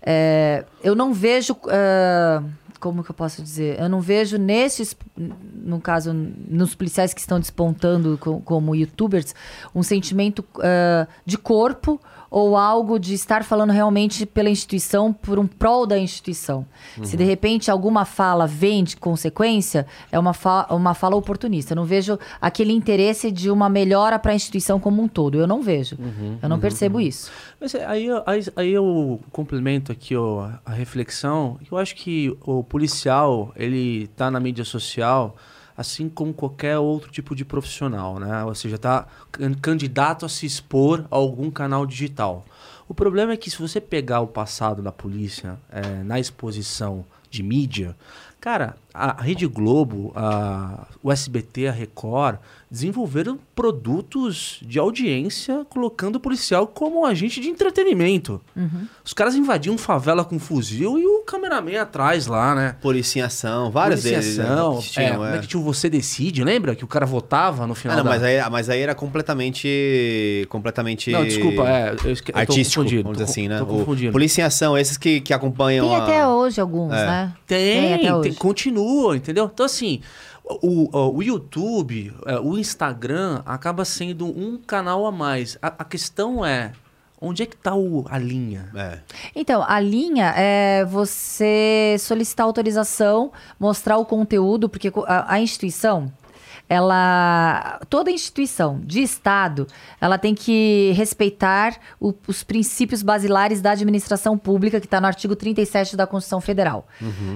é, eu não vejo. ah, como que eu posso dizer? Eu não vejo nesses, no caso, nos policiais que estão despontando co- como youtubers, um sentimento ah, de corpo ou algo de estar falando realmente pela instituição, por um prol da instituição. Se de repente alguma fala vem de consequência, é uma, fa uma fala oportunista. Eu não vejo aquele interesse de uma melhora para a instituição como um todo. Eu não vejo. eu não percebo isso. Mas é, aí, eu- aí, aí eu complemento aqui ó, a reflexão. Eu acho que o policial, ele tá na mídia social assim como qualquer outro tipo de profissional, né? Ou seja, tá can- candidato a se expor a algum canal digital. O problema é que se você pegar o passado da polícia é, na exposição de mídia, cara, a Rede Globo, a, o SBT, a Record desenvolveram produtos de audiência colocando o policial como um agente de entretenimento. Os caras invadiam favela com fuzil e o cameraman atrás lá, né? Polícia em ação, vários deles. né, Policiação, tinham, é, como é. é que tinha o Você Decide, lembra? Que o cara votava no final Ah, não, da... mas aí, mas aí era completamente. completamente. Não, desculpa, é, eu, esque... eu tô artístico, confundido. vamos dizer assim, né? Tô O confundindo. Polícia em Ação, esses que, que acompanham Tem a... até hoje alguns, É. né? Tem, até tem, hoje. Entendeu? Então, assim, o, o, YouTube, é, o Instagram acaba sendo um canal a mais. A, a questão é, onde é que tá o, a linha? É. Então, a linha é você solicitar autorização, mostrar o conteúdo, porque a, a instituição, ela. Toda instituição de Estado, ela tem que respeitar o- os princípios basilares da administração pública, que está no artigo 37 da Constituição Federal,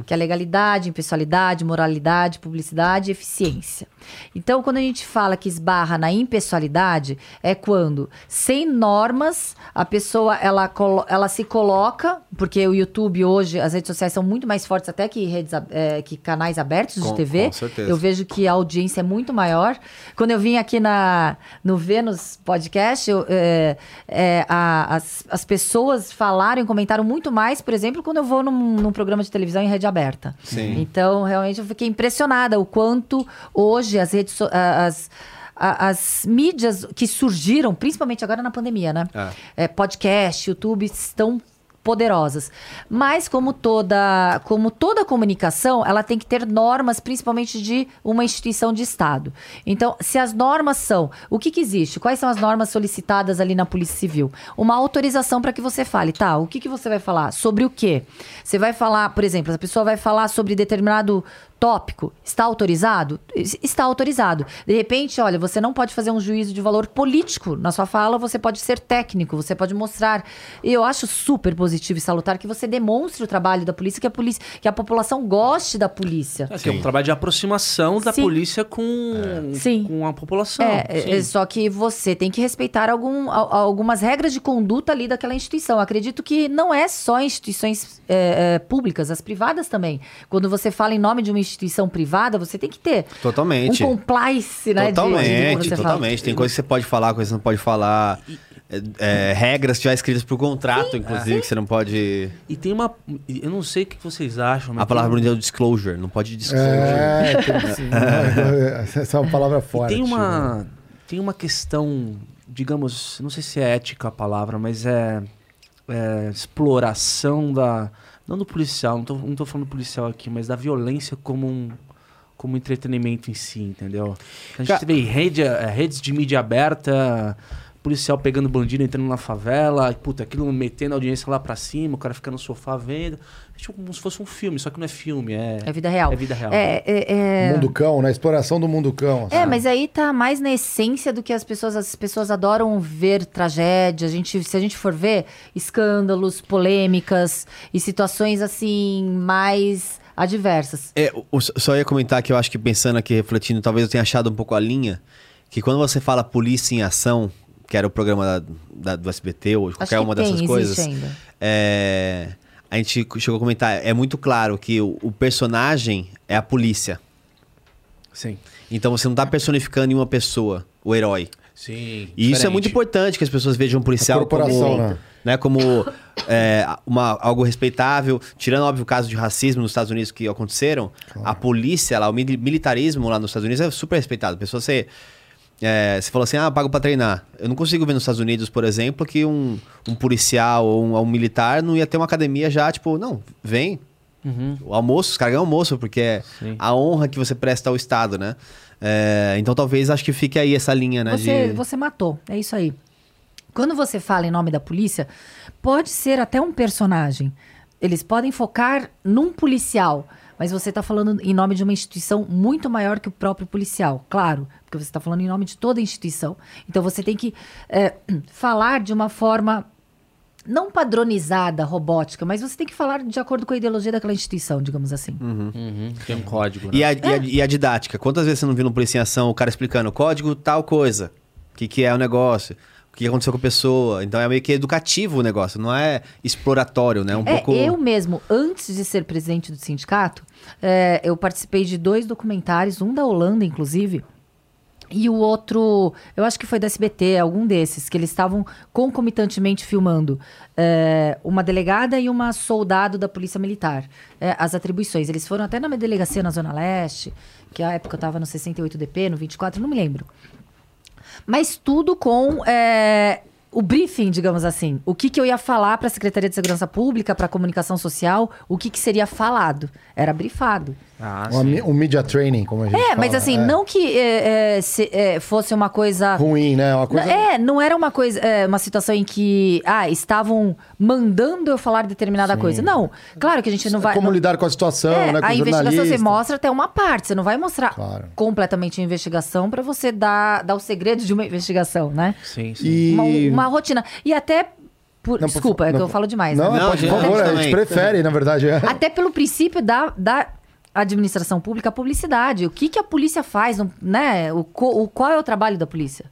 que é legalidade, impessoalidade, moralidade, publicidade e eficiência. Então, quando a gente fala que esbarra na impessoalidade, é quando, sem normas, a pessoa ela, ela se coloca, porque o YouTube hoje, as redes sociais são muito mais fortes até que, redes, eh, que canais abertos de Com- TV. com certeza. Eu vejo que a audiência é muito maior. Quando eu vim aqui na, no Vênus Podcast, eu, eh, eh, a- as, as pessoas falaram e comentaram muito mais, por exemplo, quando eu vou num, num programa de televisão em rede aberta. Sim. Então, realmente, eu fiquei impressionada o quanto hoje as redes so- as, as mídias que surgiram, principalmente agora na pandemia, né? É. É, podcast, YouTube, estão poderosas. Mas como toda, como toda comunicação, ela tem que ter normas, principalmente de uma instituição de Estado. Então, se as normas são, o que, que existe? Quais são as normas solicitadas ali na Polícia Civil? Uma autorização para que você fale, tá? O que, que você vai falar? Sobre o quê? Você vai falar, por exemplo, a pessoa vai falar sobre determinado tópico, está autorizado? Es- Está autorizado. De repente, olha, você não pode fazer um juízo de valor político na sua fala, você pode ser técnico, você pode mostrar. E eu acho super positivo e salutar que você demonstre o trabalho da polícia, que a polícia, que a população goste da polícia. É, que é um trabalho de aproximação da Sim. polícia com, Sim. com a população. É, Sim. é, só que você tem que respeitar algum, al- algumas regras de conduta ali daquela instituição. Acredito que não é só instituições é, é, públicas, as privadas também. Quando você fala em nome de uma instituição privada, você tem que ter Totalmente. um compliance, né? de- de- de Totalmente, fala. totalmente. Tem coisa que você pode falar, coisa que você não pode falar. É, é, regras já escritas por contrato, inclusive, que você não pode. E tem uma. Eu não sei o que vocês acham, mas A palavra tem, é disclosure, não pode disclosure. É, tem, essa é uma palavra e forte. tem né? uma. Tem uma questão, digamos, não sei se é ética a palavra, mas é, é exploração da. Não do policial, não tô, não tô falando do policial aqui, mas da violência como um. Como entretenimento em si, entendeu? A gente Ca- vê rede, é, redes de mídia aberta, policial pegando bandido entrando na favela, puta, aquilo metendo a audiência lá pra cima, o cara fica no sofá vendo. É tipo como se fosse um filme, só que não é filme, é, É vida real. é vida real. É, é, é- Mundo cão, né? Exploração do mundo cão. É, assim. mas aí tá mais na essência do que as pessoas. As pessoas adoram ver tragédia. A gente, se a gente for ver escândalos, polêmicas e situações assim mais adversas. É, só ia comentar que eu acho que pensando aqui, refletindo, talvez eu tenha achado um pouco a linha, que quando você fala polícia em ação, que era o programa da- da- do SBT ou qualquer que uma tem, dessas coisas, ainda. é, a gente chegou a comentar, é muito claro que o, o personagem é a polícia. Sim. Então você não tá personificando em uma pessoa, o herói. Sim. E isso é muito importante que as pessoas vejam o policial como, né? né, como é, uma, algo respeitável. Tirando, óbvio, o caso de racismo nos Estados Unidos que aconteceram, a polícia lá, o mili- militarismo lá nos Estados Unidos é super respeitado. A pessoa, você, é, você falou assim, ah, pago pra treinar. Eu não consigo ver nos Estados Unidos, por exemplo, que um, um policial ou um, um militar não ia ter uma academia já, tipo, não, vem, Uhum. o almoço, os caras ganham almoço, porque é Sim. a honra que você presta ao Estado, né? É, então talvez acho que fique aí essa linha, né? Você, de... você matou, é isso aí. Quando você fala em nome da polícia, pode ser até um personagem. Eles podem focar num policial, mas você está falando em nome de uma instituição muito maior que o próprio policial, claro, porque você está falando em nome de toda a instituição. Então você tem que é, falar de uma forma não padronizada, robótica, mas você tem que falar de acordo com a ideologia daquela instituição, digamos assim. Uhum. Tem um código, né? E a, e, a, e a didática? Quantas vezes você não viu no Polícia em Ação o cara explicando código tal coisa? O que, que é o negócio? O que aconteceu com a pessoa? Então é meio que educativo o negócio, não é exploratório, né? Um É, pouco. eu mesmo, antes de ser presidente do sindicato, é, eu participei de dois documentários, um da Holanda, inclusive, e o outro, eu acho que foi da SBT, algum desses, que eles estavam concomitantemente filmando é, uma delegada e uma soldado da Polícia Militar. É, as atribuições. Eles foram até na minha delegacia na Zona Leste, que a época eu estava no 68DP, no 24, não me lembro. Mas tudo com é, o briefing, digamos assim. O que, que eu ia falar para a Secretaria de Segurança Pública, para a comunicação social, o que, que seria falado. Era brifado. Ah, sim. mi- um media training, como a gente É, fala. mas assim, é. não que é, é, se- é, fosse uma coisa. Ruim, né? Uma coisa... É, não era uma coisa, é, uma situação em que, ah, estavam mandando eu falar determinada coisa. Não, claro que a gente não vai. Como não- lidar com a situação, é, né? Com a investigação você mostra até uma parte, você não vai mostrar Claro. completamente a investigação para você dar, dar o segredo de uma investigação, né? Sim, sim. E... Uma, uma rotina. E até. Por- Não, por desculpa, fa- é que não, eu falo demais. Não, né? Não, pode, a por favor, a gente prefere, na verdade. É. Até pelo princípio da, da administração pública, a publicidade. O que, que a polícia faz, não- né? O, o, qual é o trabalho da polícia?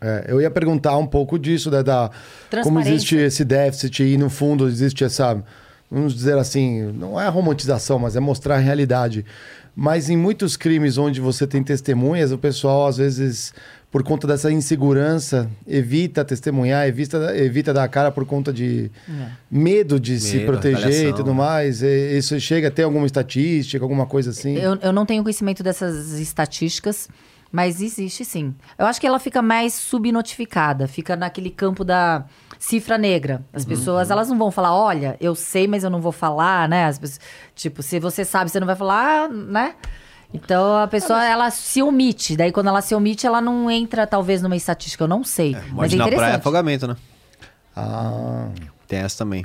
É, eu ia perguntar um pouco disso, né, da como existe esse déficit e no fundo existe essa, vamos dizer assim, não é romantização, mas é mostrar a realidade. Mas em muitos crimes onde você tem testemunhas, o pessoal às vezes por conta dessa insegurança evita testemunhar, evita evita dar a cara por conta de medo de se Medo, proteger e tudo né? mais. E Isso chega a ter alguma estatística, alguma coisa assim? Eu, eu não tenho conhecimento dessas estatísticas, mas existe sim. Eu acho que ela fica mais subnotificada, fica naquele campo da cifra negra. As pessoas, elas não vão falar, olha, eu sei, mas eu não vou falar, né? As pessoas- tipo, se você sabe, você não vai falar, né? Então a pessoa, ela se omite. Daí quando ela se omite, ela não entra, talvez, numa estatística. Eu não sei. mas Morte é na praia é interessante. afogamento, né? Ah, Tem essa também.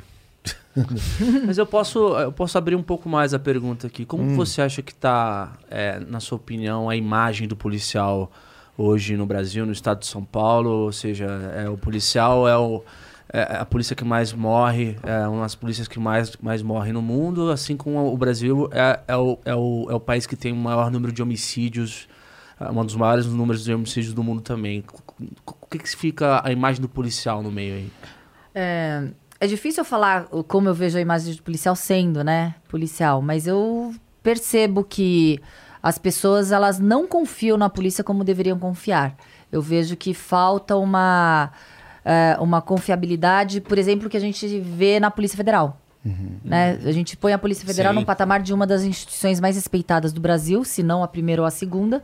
Mas eu posso, eu posso abrir um pouco mais a pergunta aqui. Como Hum. você acha que está, na sua opinião, a imagem do policial hoje no Brasil, no estado de São Paulo? Ou seja, é, o policial é o, é a polícia que mais morre, é uma das polícias que mais, mais morre no mundo, assim como o Brasil é, é, o, é, o, é o país que tem o maior número de homicídios, é um dos maiores números de homicídios do mundo também. O que, que fica a imagem do policial no meio aí? É, é difícil eu falar como eu vejo a imagem do policial sendo, né, policial, mas eu percebo que as pessoas elas não confiam na polícia como deveriam confiar. Eu vejo que falta uma, é, uma confiabilidade, por exemplo, que a gente vê na Polícia Federal. Uhum. Né? A gente põe a Polícia Federal Sim. no patamar de uma das instituições mais respeitadas do Brasil, se não a primeira ou a segunda.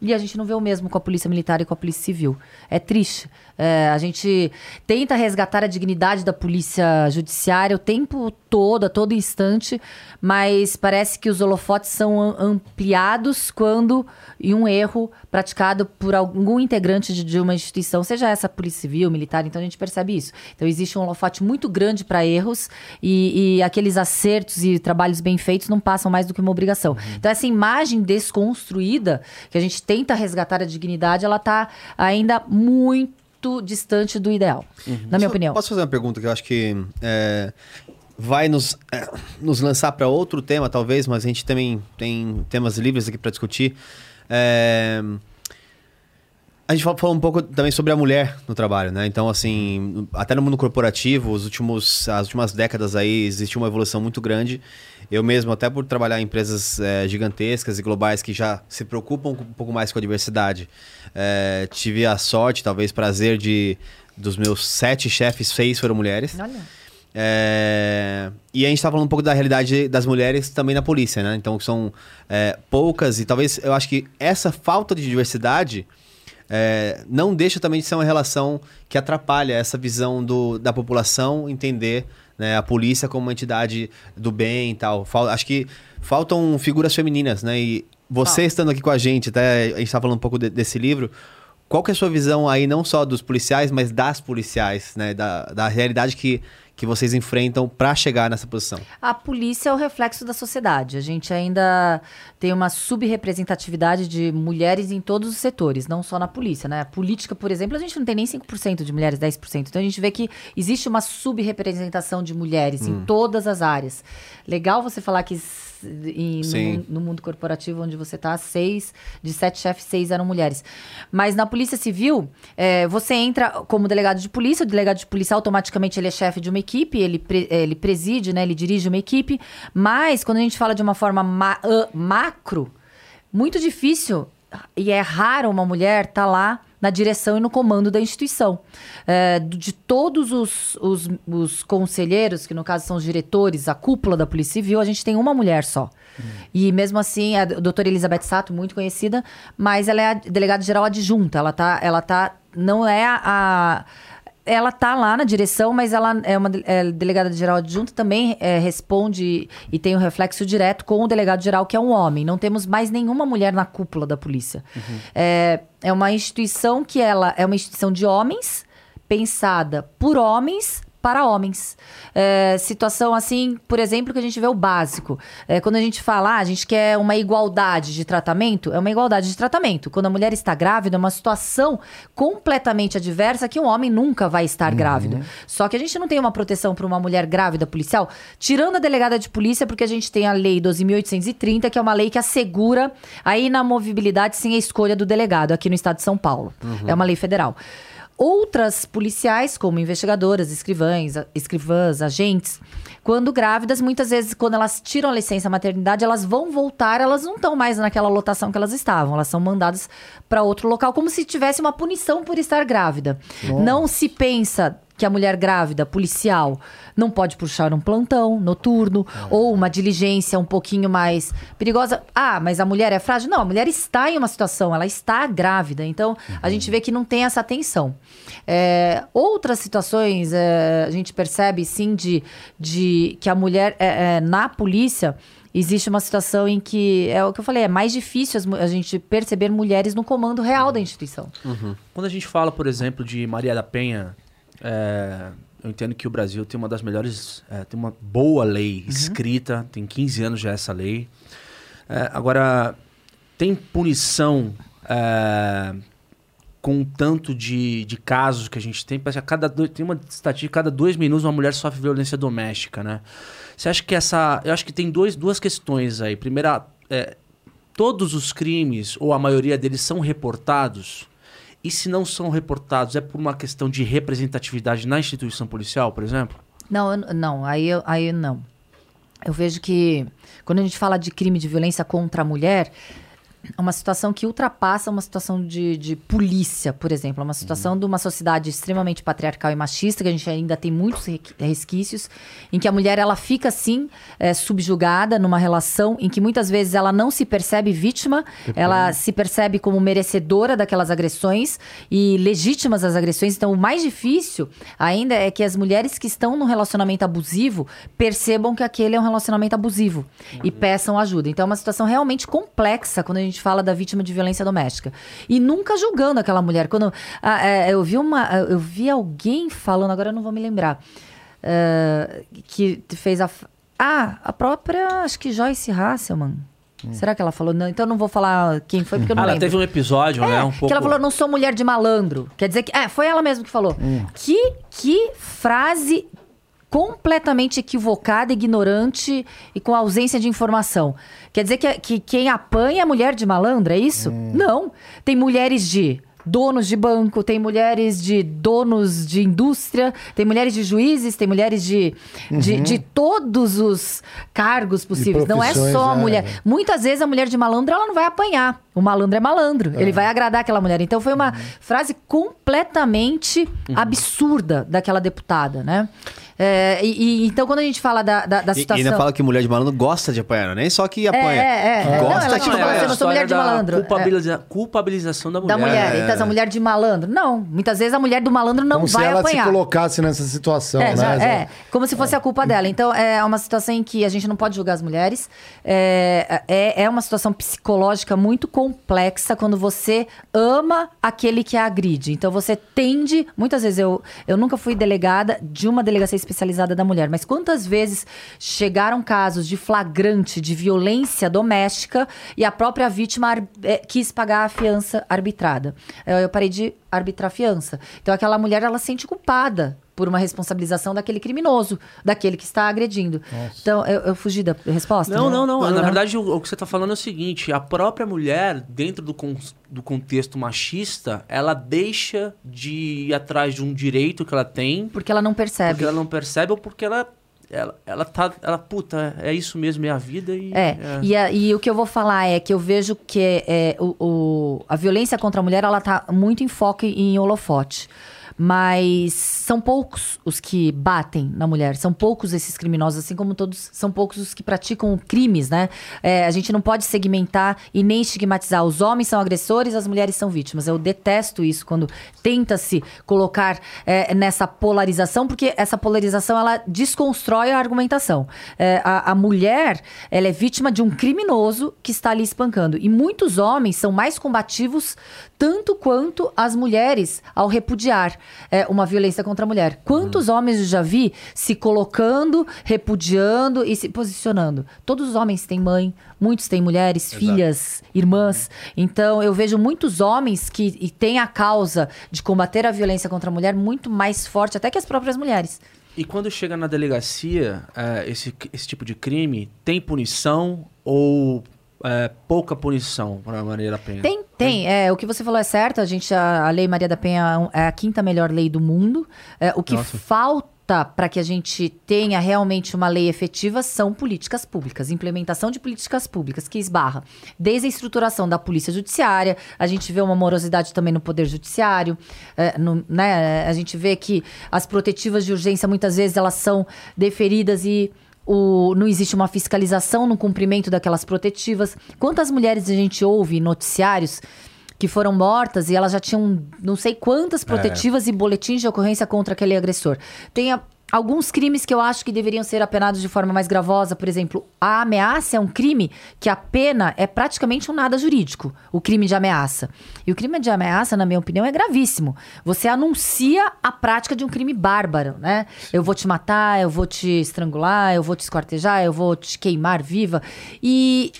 E a gente não vê o mesmo com a Polícia Militar e com a Polícia Civil. É triste. É, a gente tenta resgatar a dignidade da polícia judiciária o tempo todo, a todo instante, mas parece que os holofotes são ampliados quando em um erro praticado por algum integrante de, de uma instituição, seja essa polícia civil, militar, então a gente percebe isso. Então existe um holofote muito grande para erros e, e, aqueles acertos e trabalhos bem feitos não passam mais do que uma obrigação. Uhum. Então essa imagem desconstruída que a gente tenta resgatar a dignidade, ela está ainda muito distante do ideal, uhum. na minha opinião. Posso fazer uma pergunta que eu acho que é, vai nos, é, nos lançar para outro tema, talvez, mas a gente também tem temas livres aqui para discutir. É, a gente falou um pouco também sobre a mulher no trabalho, né? Então, assim, até no mundo corporativo, os últimos, as últimas décadas aí, existe uma evolução muito grande. Eu mesmo, até por trabalhar em empresas é, gigantescas e globais que já se preocupam um pouco mais com a diversidade, é, tive a sorte, talvez prazer de dos meus sete chefes, seis foram mulheres. Olha. É... E a gente está falando um pouco da realidade das mulheres também na polícia, né? Então são é, poucas e talvez eu acho que essa falta de diversidade é, não deixa também de ser uma relação que atrapalha essa visão do, da população entender né, a polícia como uma entidade do bem e tal. acho que faltam figuras femininas, né? E você ah. estando aqui com a gente, até a gente está falando um pouco de, desse livro, qual que é a sua visão aí, não só dos policiais, mas das policiais, né? Da, da realidade que que vocês enfrentam para chegar nessa posição? A polícia é o reflexo da sociedade. A gente ainda tem uma subrepresentatividade de mulheres em todos os setores, não só na polícia, né? A política, por exemplo, a gente não tem nem 5% de mulheres, 10%. Então a gente vê que existe uma subrepresentação de mulheres hum. em todas as áreas. Legal você falar que em, no, no, mundo corporativo onde você está, seis de sete chefes, seis eram mulheres. Mas na Polícia Civil, é, você entra como delegado de polícia, o delegado de polícia automaticamente ele é chefe de uma equipe, ele, pre, ele preside, né, ele dirige uma equipe, mas quando a gente fala de uma forma ma, uh, macro, muito difícil e é raro uma mulher estar tá lá na direção e no comando da instituição. É, de todos os, os, os, conselheiros, que no caso são os diretores, a cúpula da Polícia Civil, a gente tem uma mulher só. Hum. E mesmo assim, a doutora Elizabeth Sato, muito conhecida, mas ela é a delegada geral adjunta. Ela tá, ela tá não é a, a ela tá lá na direção, mas ela é uma é, delegada geral adjunta, também é, responde e tem um reflexo direto com o delegado geral, que é um homem. Não temos mais nenhuma mulher na cúpula da polícia. Uhum. É, é uma instituição que ela é uma instituição de homens, pensada por homens, para homens. É, situação assim, por exemplo, que a gente vê o básico. É, quando a gente fala, ah, a gente quer uma igualdade de tratamento, é uma igualdade de tratamento. Quando a mulher está grávida, é uma situação completamente adversa que um homem nunca vai estar uhum. grávido. Só que a gente não tem uma proteção para uma mulher grávida policial, tirando a delegada de polícia, porque a gente tem a lei 12.830, que é uma lei que assegura a inamovibilidade sem a escolha do delegado aqui no estado de São Paulo. Uhum. É uma lei federal. Outras policiais, como investigadoras, escrivães, escrivãs, agentes, quando grávidas, muitas vezes, quando elas tiram a licença maternidade, elas vão voltar, elas não estão mais naquela lotação que elas estavam, elas são mandadas para outro local, como se tivesse uma punição por estar grávida. Bom. Não se pensa que a mulher grávida, policial, não pode puxar um plantão noturno é. ou uma diligência um pouquinho mais perigosa. Ah, mas a mulher é frágil? Não, a mulher está em uma situação, ela está grávida. Então, uhum. a gente vê que não tem essa atenção. É, outras situações, é, a gente percebe, sim, de, de que a mulher é, é, na polícia existe uma situação em que, é o que eu falei, é mais difícil a gente perceber mulheres no comando real da instituição. Uhum. Quando a gente fala, por exemplo, de Maria da Penha, é, eu entendo que o Brasil tem uma das melhores, é, tem uma boa lei uhum. escrita, tem 15 anos já essa lei. É, agora, tem punição é, com o tanto de, de casos que a gente tem, parece que a cada dois, tem uma estatística, cada dois minutos uma mulher sofre violência doméstica, né? Você acha que essa. Eu acho que tem dois, duas questões aí. Primeira, é, todos os crimes, ou a maioria deles, são reportados? E se não são reportados, é por uma questão de representatividade na instituição policial, por exemplo? Não, não, aí, aí não. Eu vejo que quando a gente fala de crime de violência contra a mulher, uma situação que ultrapassa uma situação de, de polícia, por exemplo. É uma situação de uma sociedade extremamente patriarcal e machista, que a gente ainda tem muitos resquícios, em que a mulher ela fica, assim, eh, subjugada numa relação em que muitas vezes ela não se percebe vítima, ela se percebe como merecedora daquelas agressões e legítimas as agressões. Então, o mais difícil ainda é que as mulheres que estão num relacionamento abusivo percebam que aquele é um relacionamento abusivo e peçam ajuda. Então, é uma situação realmente complexa quando a gente fala da vítima de violência doméstica. E nunca julgando aquela mulher. Quando ah, é, eu vi uma, eu vi alguém falando, agora eu não vou me lembrar, eh, que fez a ah, a própria, acho que Joyce Hasselman. Será que ela falou? Não, então eu não vou falar quem foi, porque eu não Ah, ela lembro. teve um episódio, né? Um pouco... Que ela falou, não sou mulher de malandro. Quer dizer que. É, foi ela mesma que falou. Que, que frase completamente equivocada, ignorante e com ausência de informação. Quer dizer que, que quem apanha é mulher de malandro, é isso? Não. Tem mulheres de donos de banco, tem mulheres de donos de indústria, tem mulheres de juízes, tem mulheres de, de, de todos os cargos possíveis. Não é só a é. mulher. Muitas vezes a mulher de malandro ela não vai apanhar. O malandro é malandro. Ele vai agradar aquela mulher. Então foi uma frase completamente absurda daquela deputada, né? É, e, e- então quando a gente fala da, da, da E, e situação. ainda fala que mulher de malandro gosta de apanhar, é nem só que apanha. é, é. Não, Gosta ela de tipo, apanhar. você não sou mulher de malandro. É. Culpabiliza... Culpabilização da mulher. Da mulher. É. Então, essa mulher de malandro. Não. Muitas vezes a mulher do malandro não Como se vai ela apanhar. se colocasse nessa situação, É, né? já- é, como se fosse a culpa dela. Então, é uma situação em que a gente não pode julgar as mulheres. É, é, é uma situação psicológica muito complexa quando você ama aquele que a agride. Então, você tende... Muitas vezes, eu, eu nunca fui delegada de uma delegacia especializada da mulher, mas quantas vezes chegaram casos de flagrante de violência doméstica e a própria vítima é, quis pagar a fiança arbitrada. Eu, eu parei de arbitrar fiança. Então, aquela mulher, ela se sente culpada por uma responsabilização daquele criminoso, daquele que está agredindo. Então, eu, eu fugi da resposta? Não, né? não, não. Na verdade, o, o que você está falando é o seguinte: a própria mulher, dentro do, con- do contexto machista, ela deixa de ir atrás de um direito que ela tem Porque ela não percebe. porque ela não percebe ou porque ela. Ela, ela tá. Ela, puta, é isso mesmo, é a vida e. É, E, a- e o que eu vou falar é que eu vejo que é, o, o- a violência contra a mulher, ela tá muito em foco em holofote. Mas são poucos os que batem na mulher, são poucos esses criminosos, assim como todos são poucos os que praticam crimes, né? É, a gente não pode segmentar e nem estigmatizar. Os homens são agressores, as mulheres são vítimas. Eu detesto isso quando tenta-se colocar é, nessa polarização, porque essa polarização ela desconstrói a argumentação. É, a, a mulher ela é vítima de um criminoso que está ali espancando. E muitos homens são mais combativos tanto quanto as mulheres ao repudiar é, uma violência contra a mulher. Quantos homens eu já vi se colocando, repudiando e se posicionando? Todos os homens têm mãe, muitos têm mulheres, filhas, irmãs. Então eu vejo muitos homens que têm a causa de combater a violência contra a mulher muito mais forte até que as próprias mulheres. E quando chega na delegacia, é, esse, esse tipo de crime, tem punição ou é, pouca punição para Maria da Penha? Tem, tem. É, o que você falou é certo. A gente, a, a Lei Maria da Penha é a quinta melhor lei do mundo. É, o que Nossa. falta para que a gente tenha realmente uma lei efetiva são políticas públicas, implementação de políticas públicas que esbarra desde a estruturação da polícia judiciária, a gente vê uma morosidade também no poder judiciário, é, no- né, a gente vê que as protetivas de urgência muitas vezes elas são deferidas e o- não existe uma fiscalização no cumprimento daquelas protetivas. Quantas mulheres a gente ouve em noticiários que foram mortas e elas já tinham não sei quantas protetivas e boletins de ocorrência contra aquele agressor? Tem a- alguns crimes que eu acho que deveriam ser apenados de forma mais gravosa. Por exemplo, a ameaça é um crime que a pena é praticamente um nada jurídico. O crime de ameaça. E o crime de ameaça, na minha opinião, é gravíssimo. Você anuncia a prática de um crime bárbaro, né? Eu vou te matar, eu vou te estrangular, eu vou te esquartejar, eu vou te queimar viva. E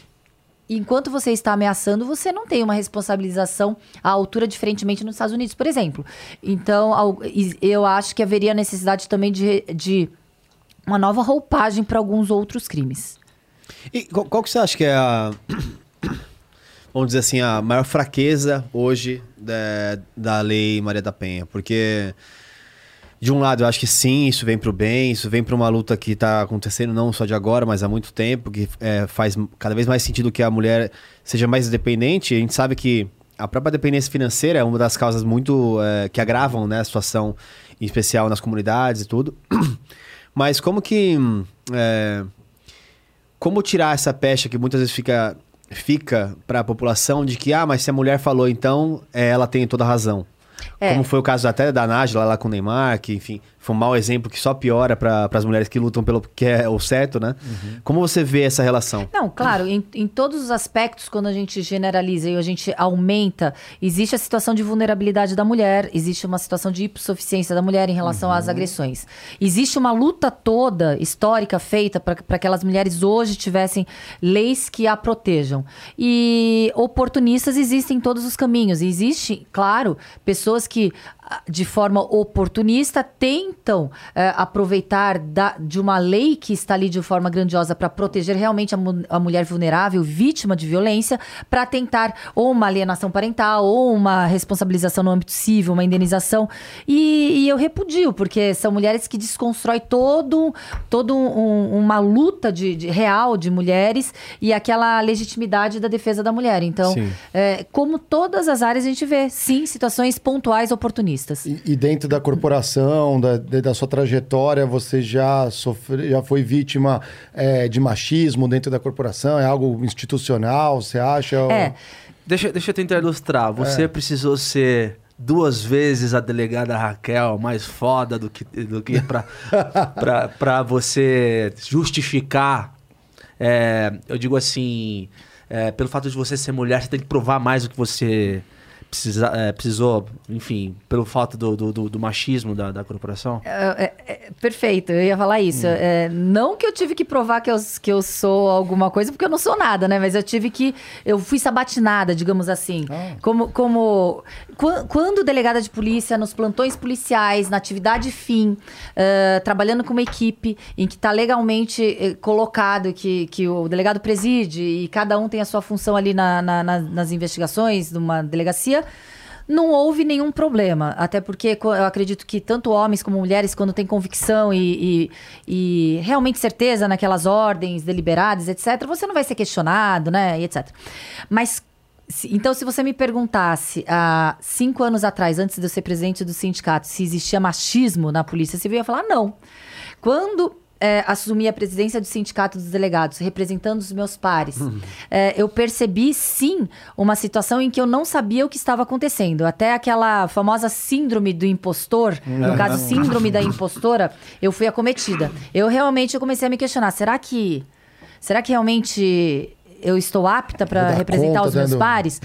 enquanto você está ameaçando, você não tem uma responsabilização à altura, diferentemente nos Estados Unidos, por exemplo. Então, eu acho que haveria necessidade também de, de uma nova roupagem para alguns outros crimes. E qual, qual que você acha que é a. Vamos dizer assim, a maior fraqueza hoje da, da lei Maria da Penha? Porque, de um lado, eu acho que sim, isso vem pro bem, isso vem para uma luta que está acontecendo não só de agora, mas há muito tempo, que é, faz cada vez mais sentido que a mulher seja mais independente. A gente sabe que a própria dependência financeira é uma das causas muito é, que agravam né, a situação, em especial nas comunidades e tudo. Mas como que. é, como tirar essa pecha que muitas vezes fica fica para a população de que ah, mas se a mulher falou então, é, ela tem toda a razão. É. Como foi o caso até da Nájila lá com o Neymar, que enfim, foi um mau exemplo que só piora para as mulheres que lutam pelo que é o certo, né? Como você vê essa relação? Não, claro, em, em todos os aspectos, quando a gente generaliza e a gente aumenta, existe a situação de vulnerabilidade da mulher, existe uma situação de hipossuficiência da mulher em relação às agressões. Existe uma luta toda histórica feita para que aquelas mulheres hoje tivessem leis que a protejam. E oportunistas existem em todos os caminhos. E existe, claro, pessoas que ah, de forma oportunista tentam eh, aproveitar da- de uma lei que está ali de forma grandiosa para proteger realmente a, mu- a mulher vulnerável, vítima de violência, para tentar ou uma alienação parental ou uma responsabilização no âmbito civil, uma indenização. E, e eu repudio, porque são mulheres que desconstrói todo, todo um- uma luta de, de- real de mulheres e aquela legitimidade da defesa da mulher. Então, é, como todas as áreas a gente vê, sim, situações pontuais oportunistas. E, e dentro da corporação, da, da sua trajetória, você já sofre, já foi vítima é, de machismo dentro da corporação? É algo institucional, você acha? É, Deixa, deixa eu tentar ilustrar. Você precisou ser duas vezes a delegada Raquel mais foda do que, do que pra você justificar. é, eu digo assim, é, pelo fato de você ser mulher, você tem que provar mais do que você precisa, é, precisou, enfim, pelo fato do, do, do- do machismo da, da corporação. É, é, é, perfeito, eu ia falar isso. É, não que eu tive que provar que eu, que eu sou alguma coisa, porque eu não sou nada, né? Mas eu tive que. Eu fui sabatinada, digamos assim. Como. como quan- quando delegada de polícia, nos plantões policiais, na atividade fim, eh, trabalhando com uma equipe em que está legalmente colocado que, que o delegado preside e cada um tem a sua função ali na- na- na- nas investigações de uma delegacia. Não houve nenhum problema, até porque eu acredito que tanto homens como mulheres, quando têm convicção e, e- e realmente certeza naquelas ordens deliberadas, etc., você não vai ser questionado, né? E etc. Mas, então, se você me perguntasse há cinco anos atrás, antes de eu ser presidente do sindicato, se existia machismo na Polícia Civil, eu ia falar não. Quando é, assumi a presidência do Sindicato dos Delegados, representando os meus pares, é, eu percebi, sim, uma situação em que eu não sabia o que estava acontecendo. Até aquela famosa síndrome do impostor, no caso, síndrome da impostora, eu fui acometida. Eu realmente eu comecei a me questionar, será que... Será que realmente eu estou apta para representar conta, os meus pares?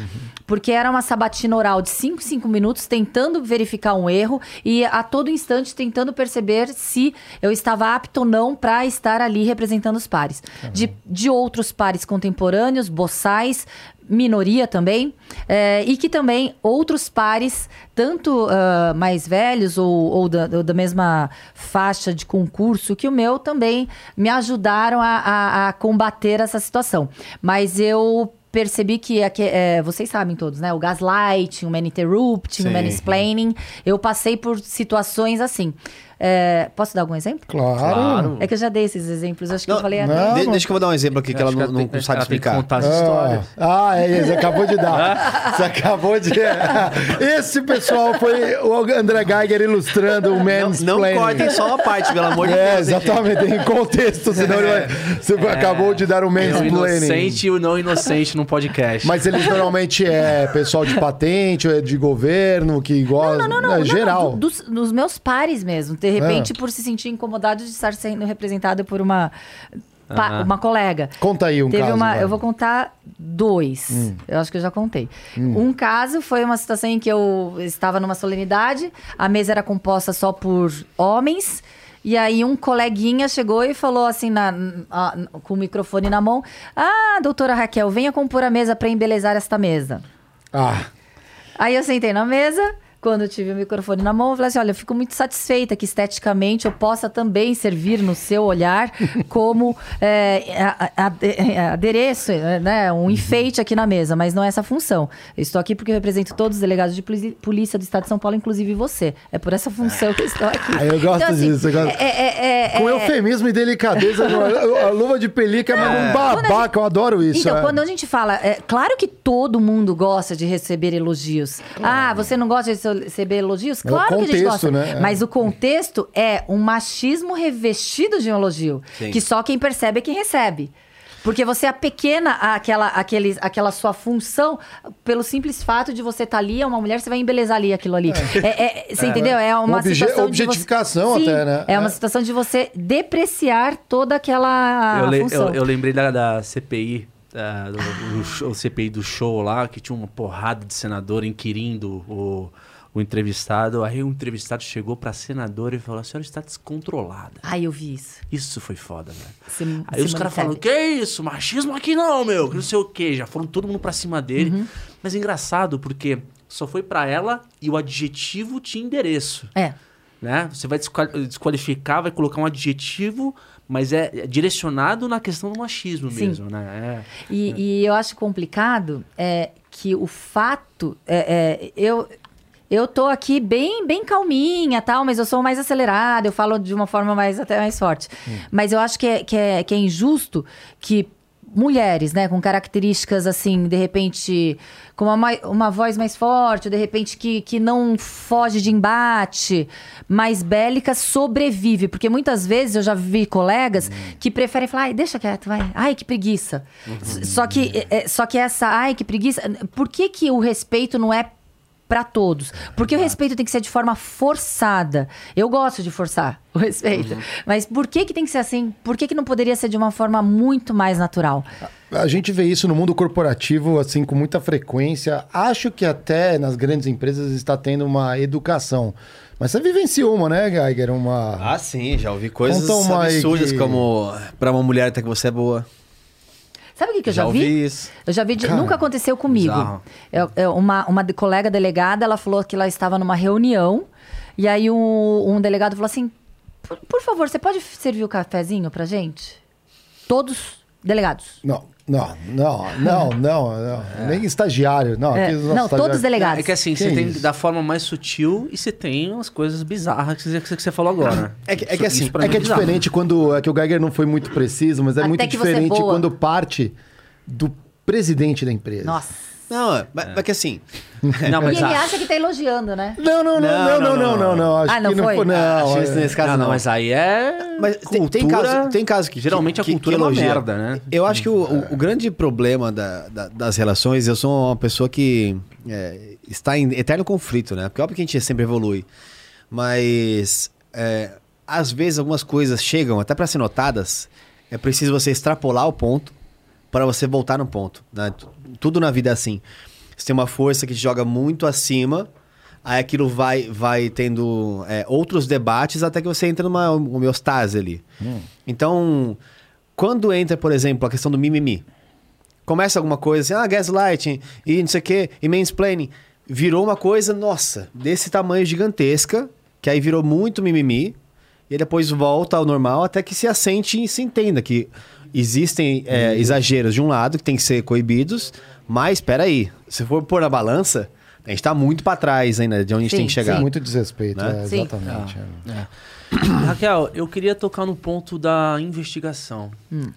Porque era uma sabatina oral de 5, 5 minutos, tentando verificar um erro e a todo instante tentando perceber se eu estava apto ou não para estar ali representando os pares. De, de outros pares contemporâneos, boçais, minoria também, eh, e que também outros pares, tanto ah, mais velhos ou, ou da, da mesma faixa de concurso que o meu, também me ajudaram a, a- a combater essa situação. Mas eu percebi que, aqui, é, vocês sabem todos, né? O gaslighting, o maninterrupting, o Sim. mansplaining. Eu passei por situações assim. É, posso dar algum exemplo? Claro. É que eu já dei esses exemplos, acho que Não, eu falei não. até. De- deixa que eu vou dar um exemplo aqui que ela não, não tem- sabe ela tem que explicar. contar as Ah, histórias. ah, é, você acabou de dar. Você acabou de. Esse pessoal foi o André Geiger ilustrando o Não, mansplaining. não cortem só uma parte, pelo amor de É, Deus. gente? exatamente, em contexto, senão ele vai. Você acabou de dar o É o inocente e o não inocente num podcast. Mas eles normalmente é pessoal de patente, ou é de governo, que gosta. Não, não, não. é não, geral. não, do- dos, dos meus pares mesmo. De repente, por se sentir incomodado de estar sendo representado por uma, pa- uma colega. Conta aí um Teve caso. uma, eu vou contar dois. Hum. Eu acho que eu já contei. Um caso foi uma situação em que eu estava numa solenidade, a mesa era composta só por homens. E aí um coleguinha chegou e falou assim, na, a- com o microfone na mão: Ah, doutora Raquel, venha compor a mesa para embelezar esta mesa. Ah, Aí eu sentei na mesa, quando eu tive o microfone na mão, eu falei assim: olha, eu fico muito satisfeita que esteticamente eu possa também servir no seu olhar como é, é, adereço, é, né? Um enfeite aqui na mesa, mas não é essa função. Eu estou aqui porque eu represento todos os delegados de polícia do Estado de São Paulo, inclusive você. É por essa função que eu estou aqui. Ah, eu gosto disso, eu gosto. É, é, é, com é- eufemismo e delicadeza, a, luva de pelica, mas um babaca, eu adoro isso. Então, é. quando a gente fala, é claro que todo mundo gosta de receber elogios. Ah, você não gosta de receber elogios? É o Claro que a gente contexto, gosta. né? É. Mas o contexto é um machismo revestido de um elogio, Sim. que só quem percebe é quem recebe. Porque você é pequena aquela, aquele, aquela sua função, pelo simples fato de você estar ali, é uma mulher, você vai embelezar ali aquilo ali. É, é- você entendeu? É uma obje- situação de você- objetificação Sim, até, né? É uma É. situação de você depreciar toda aquela eu, le- função. eu, eu lembrei da, da CPI, da- do, do show- CPI do show lá, que tinha uma porrada de senador inquirindo o, o entrevistado. Aí o entrevistado chegou pra senadora e falou: a senhora está descontrolada. Ai, eu vi isso. Isso foi foda, velho. Sim- Aí os caras falam, que isso, machismo aqui não, meu, que não sei o quê. Já foram todo mundo pra cima dele. Uhum. Mas é engraçado, porque só foi pra ela e o adjetivo tinha endereço, É. né? Você vai desqual- desqualificar, vai colocar um adjetivo, mas é é direcionado na questão do machismo Sim. mesmo, né? É. E, e eu acho complicado é, que o fato. É, é, eu, eu tô aqui bem, bem calminha tal, mas eu sou mais acelerada, eu falo de uma forma mais até mais forte. Mas eu acho que é, que, é, que é injusto que mulheres, né, com características assim, de repente, com uma, uma voz mais forte, de repente que, que não foge de embate, mais bélica, sobrevive. Porque muitas vezes eu já vi colegas que preferem falar, ai, deixa quieto, vai. Ai, que preguiça. S- Só que, é, é, só que essa, ai, que preguiça. Por que, que o respeito não é para todos. Porque o respeito tem que ser de forma forçada. Eu gosto de forçar o respeito. Mas por que que tem que ser assim? Por que que não poderia ser de uma forma muito mais natural? A gente vê isso no mundo corporativo, assim, com muita frequência. Acho que até nas grandes empresas está tendo uma educação. Mas você vivenciou uma, né, Geiger? Uma... Ah, sim, já ouvi coisas absurdas que- como pra uma mulher até que você é boa. Sabe o que, que eu já, já vi? isso. Eu já vi, de- Cara, nunca aconteceu comigo. Eu- eu- uma, uma colega delegada, ela falou que ela estava numa reunião, e aí um, um delegado falou assim: por, por favor, você pode servir o cafezinho pra gente? Todos delegados. Não, não, não, não, não, não. Nem estagiário. Não, É, não, todos delegados. É que assim, Que você tem isso? da forma mais sutil e você tem umas coisas bizarras que você, que você falou agora. É que- é que assim, É que é bizarro. diferente quando. É que o Geiger não foi muito preciso, mas é Até muito é diferente quando parte do presidente da empresa. Nossa. Não, é, mas, mas que assim. Não, E mas ele a- acha que tá elogiando, né? Não, não, não, não, não, não, não, não. Acho Ah, não que não foi? foi. Não, que é- nesse caso não, não. não, mas aí é. Mas tem, tem cultura- caso, tem caso que Geralmente a que- cultura que é uma elogia. merda, né? Eu acho que o, o- o grande problema da- da- das relações, eu sou uma pessoa que é, está em eterno conflito, né? Porque óbvio que a gente sempre evolui. Mas é, às vezes algumas coisas chegam até para ser notadas, é preciso você extrapolar o ponto para você voltar no ponto. né? Tu- Tudo na vida é assim. Você tem uma força que te joga muito acima, aí aquilo vai, vai tendo é, outros debates até que você entra numa homeostase ali. Então, quando entra, por exemplo, a questão do mimimi, começa alguma coisa assim, ah, gaslighting e não sei o quê, e mansplaining, virou uma coisa, nossa, desse tamanho gigantesca, que aí virou muito mimimi, e depois volta ao normal até que se assente e se entenda que existem é, exageros de um lado que tem que ser coibidos, mas espera aí, se for pôr na balança, a gente tá muito para trás ainda de onde a gente Sim, tem que chegar. Sem muito desrespeito, Né? é, Sim. exatamente. é. Raquel, eu queria tocar no ponto da investigação.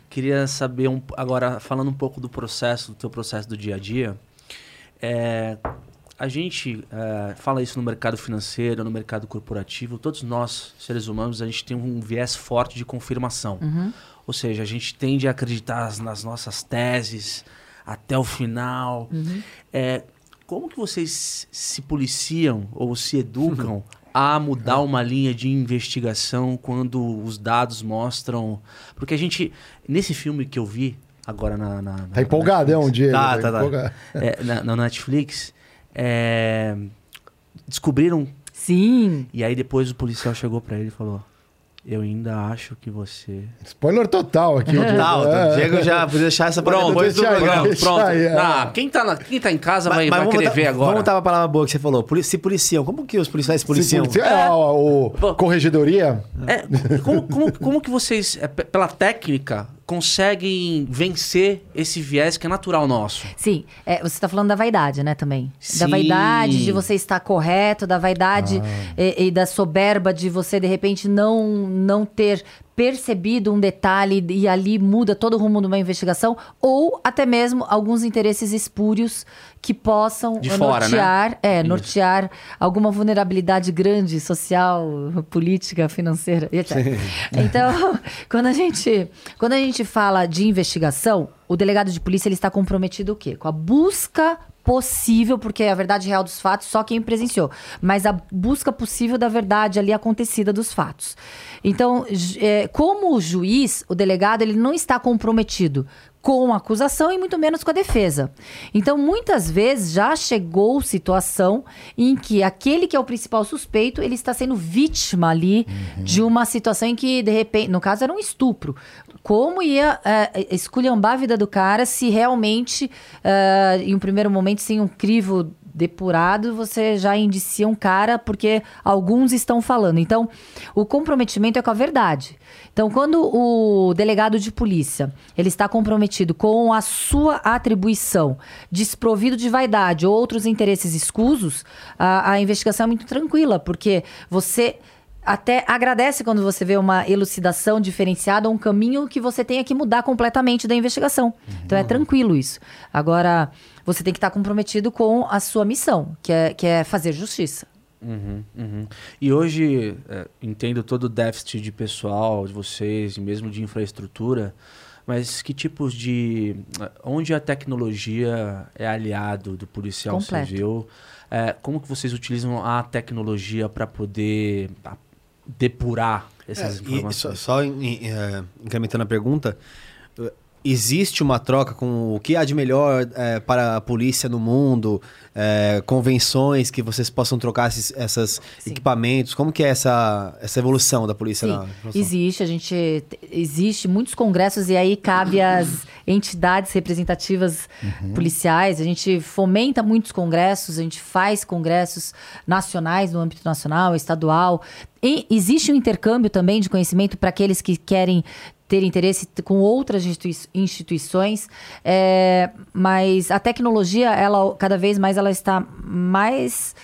Queria saber, um, agora falando um pouco do processo, do teu processo do dia a dia. É, a gente é, fala isso no mercado financeiro, no mercado corporativo. Todos nós, seres humanos, a gente tem um viés forte de confirmação. Ou seja, a gente tende a acreditar nas- nossas teses até o final. É, como que vocês se policiam ou se educam a mudar uma linha de investigação quando os dados mostram... Porque a gente, nesse filme que eu vi agora na... na- na- Tá empolgadão, Diego. Tá, tá, tá. empolgado. é, na, na Netflix, é, descobriram. Sim. E aí depois o policial chegou pra ele e falou: eu ainda acho que você. Spoiler total aqui. Total, É. o Diego já podia deixar essa Pronto, depois do programa. Pronto. aí, é. Ah, quem, tá na- quem tá em casa vai, vai vamos querer botar- ver agora. Vamos botar uma palavra boa que você falou. Poli- Se policiam. Como que os policiais se Se policiam? policia- é, ó, o Corregedoria. É, como, como, como que vocês, é, pe- pela técnica, conseguem vencer esse viés que é natural nosso? Sim, é, você está falando da vaidade, né, também. Da Sim. vaidade de você estar correto, da vaidade e, e da soberba de você, de repente, não, não ter percebido um detalhe e ali muda todo o rumo de uma investigação, ou até mesmo alguns interesses espúrios que possam De fora, né? nortear, é, Isso. nortear alguma vulnerabilidade grande, social, política, financeira, etc. Então, quando a gente, quando a gente fala de investigação, o delegado de polícia ele está comprometido o quê? Com a busca possível, porque é a verdade real dos fatos só quem presenciou, mas a busca possível da verdade ali acontecida dos fatos. Então, é, como juiz, o delegado ele não está comprometido com a acusação e muito menos com a defesa. Então, muitas vezes já chegou situação em que aquele que é o principal suspeito, ele está sendo vítima ali de uma situação em que, de repente, no caso era um estupro. Como ia é, esculhambar a vida do cara se realmente, é, em um primeiro momento, sem um crivo depurado, você já indicia um cara porque alguns estão falando. Então, o comprometimento é com a verdade. Então, quando o delegado de polícia ele está comprometido com a sua atribuição, desprovido de vaidade ou outros interesses escusos, a, a investigação é muito tranquila, porque você até agradece quando você vê uma elucidação diferenciada, um caminho que você tenha que mudar completamente da investigação. Então é tranquilo isso. Agora, você tem que estar comprometido com a sua missão, que é, que é fazer justiça. Uhum, uhum. E hoje, é, entendo todo o déficit de pessoal de vocês, e mesmo de infraestrutura, mas que tipos de. Onde a tecnologia é aliado do policial Completo. civil? É, como que vocês utilizam a tecnologia para poder depurar essas É, informações? só, só eh, incrementando a pergunta, existe uma troca com o que há de melhor eh, para a polícia no mundo, eh, convenções que vocês possam trocar esses essas Sim. equipamentos? Como que é essa, essa evolução da polícia? Sim, existe, a gente existe muitos congressos e aí cabe às entidades representativas policiais. A gente fomenta muitos congressos, a gente faz congressos nacionais no âmbito nacional, estadual. E existe um intercâmbio também de conhecimento para aqueles que querem ter interesse com outras institui- instituições, é, mas a tecnologia, ela cada vez mais ela está mais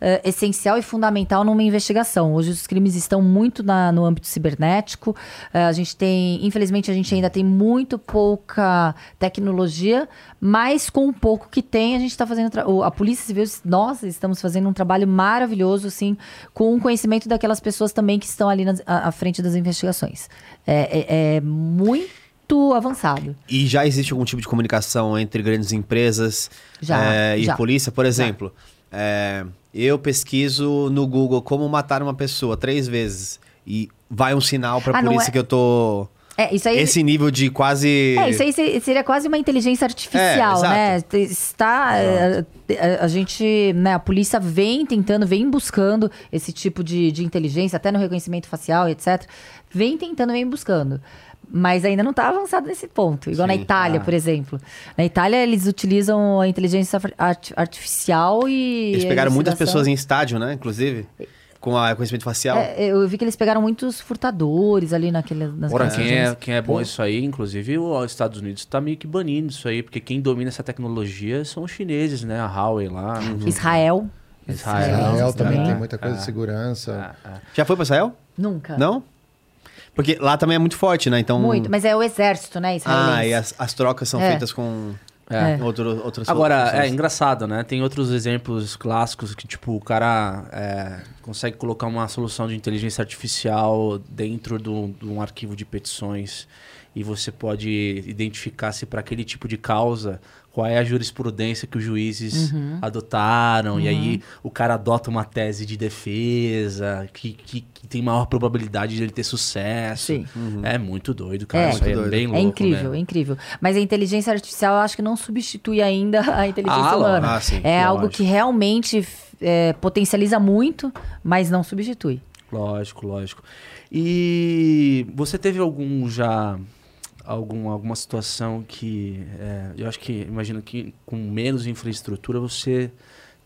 é, essencial e fundamental numa investigação. Hoje os crimes estão muito na- no âmbito cibernético. É, a gente tem, infelizmente, a gente ainda tem muito pouca tecnologia, mas com o pouco que tem, a gente está fazendo. A Polícia Civil, nós estamos fazendo um trabalho maravilhoso, assim, com o conhecimento daquelas pessoas também que estão ali nas- à, frente das investigações. É, é- é muito avançado. E já existe algum tipo de comunicação entre grandes empresas Já, eh, e já. polícia? Por exemplo, eh, eu pesquiso no Google como matar uma pessoa três vezes e vai um sinal para Ah, polícia é- que eu tô É, isso aí. esse nível de quase É, isso aí se- seria quase uma inteligência artificial, É, né? Está. é, é, a gente, né, a polícia vem tentando, vem buscando esse tipo de, de inteligência, até no reconhecimento facial, etc. Vem tentando, vem buscando. Mas ainda não está avançado nesse ponto. Igual na Sim. Itália, Ah. por exemplo. Na Itália, eles utilizam a inteligência art- artificial e. Eles pegaram muitas pessoas em estádio, né? Inclusive, com a reconhecimento facial. É, eu vi que eles pegaram muitos furtadores ali naquele, nas Ora, quem é, quem é bom isso aí, inclusive os Estados Unidos está meio que banindo isso aí, porque quem domina essa tecnologia são os chineses, né? A Huawei lá. Israel. Israel. Israel também é, tem muita coisa é, de segurança. é, é. Já foi para Israel? Nunca. Não? Porque lá também é muito forte, né? Então. Muito, mas é o exército, né, israelense. Ah, e as, as trocas são É. feitas com É. outro, outras Agora, funções. é engraçado, né? Tem outros exemplos clássicos que, tipo, o cara é, consegue colocar uma solução de inteligência artificial dentro do- de um arquivo de petições e você pode identificar se para aquele tipo de causa qual é a jurisprudência que os juízes Uhum. adotaram. E aí o cara adota uma tese de defesa que, que, que tem maior probabilidade de ele ter sucesso. Sim. É muito doido, cara. É. Isso é Muito doido. bem louco, É incrível, né? é incrível. Mas a inteligência artificial eu acho que não substitui ainda a inteligência Ah, humana. Ah, sim, é algo lógico. que realmente é, potencializa muito, mas não substitui. Lógico, lógico. E você teve algum já algum, alguma situação que é, eu acho que imagino que com menos infraestrutura você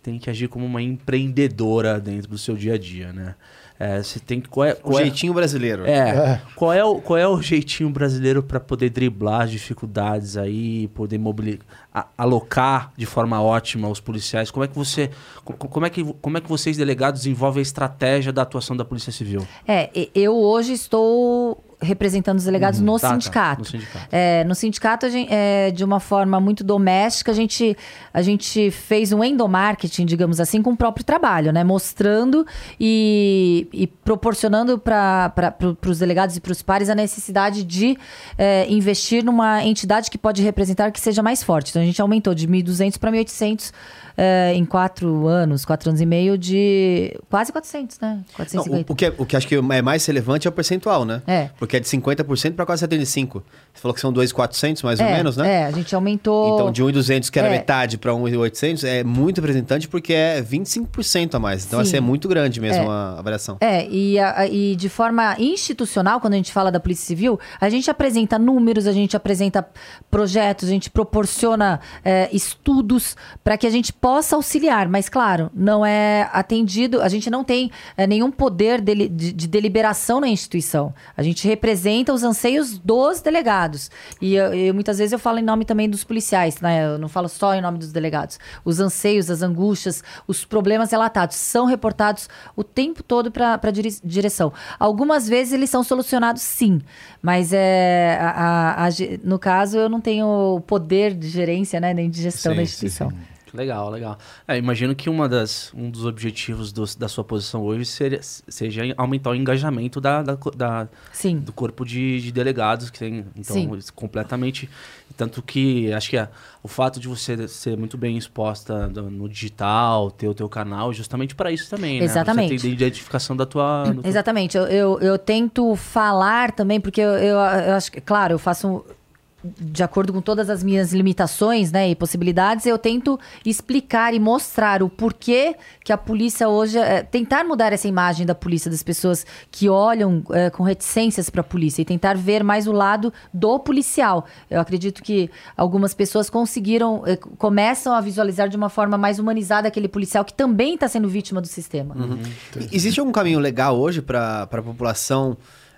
tem que agir como uma empreendedora dentro do seu dia a dia, né? É, você tem que qual é, O qual é- jeitinho brasileiro. é, qual é o qual é o jeitinho brasileiro para poder driblar as dificuldades aí, poder mobili- a- alocar de forma ótima os policiais? Como é que você co- como é que como é que vocês delegados desenvolvem a estratégia da atuação da Polícia Civil? É, eu hoje estou representando os delegados no Tá, tá, sindicato. no sindicato. É, no sindicato, a gen- é, de uma forma muito doméstica, a gente, a gente fez um endomarketing, digamos assim, com o próprio trabalho, né? Mostrando e, e proporcionando para pro, os delegados e para os pares a necessidade de é, investir numa entidade que pode representar que seja mais forte. Então, a gente aumentou de 1.200 para 1.800 é, em quatro anos, quatro anos e meio, de quase 400, né? Não, 450. o, o que é- o que acho que é mais relevante é o percentual, né? É. Porque é de 50% para quase 75%. Você falou que são 2,400 mais ou é, menos, né? É, a gente aumentou. Então, de 1,200, que era É. metade, para 1,800, é muito representante porque é 25% a mais. Então, Sim. assim, é muito grande mesmo É. a a variação. É, e, a- e de forma institucional, quando a gente fala da Polícia Civil, a gente apresenta números, a gente apresenta projetos, a gente proporciona é, estudos para que a gente possa auxiliar. Mas, claro, não é atendido, a gente não tem é, nenhum poder dele- de, de deliberação na instituição. A gente representa os anseios dos delegados. E eu- eu- muitas vezes eu falo em nome também dos policiais, né? Eu não falo só em nome dos delegados. Os anseios, as angústias, os problemas relatados são reportados o tempo todo para a direção. Algumas vezes eles são solucionados sim, mas é, a- a- a no caso eu não tenho poder de gerência, né? Nem de gestão Sim, da sim, instituição. Legal, legal. É, imagino que uma das, um dos objetivos do- da sua posição hoje seria, seja aumentar o engajamento da, da, da- do corpo de, de delegados que tem. Então, Sim. completamente. Tanto que acho que a- o fato de você ser muito bem exposta no, no digital, ter o teu canal, é justamente para isso também, né? Exatamente. Você ter identificação da tua. do teu- Exatamente. Eu, eu, eu tento falar também, porque eu, eu, eu acho que, claro, eu faço. um- de acordo com todas as minhas limitações né, e possibilidades, eu tento explicar e mostrar o porquê que a polícia hoje. é, tentar mudar essa imagem da polícia, das pessoas que olham é, com reticências para a polícia e tentar ver mais o lado do policial. Eu acredito que algumas pessoas conseguiram, é, começam a visualizar de uma forma mais humanizada aquele policial que também está sendo vítima do sistema. E- Existe algum caminho legal hoje para a população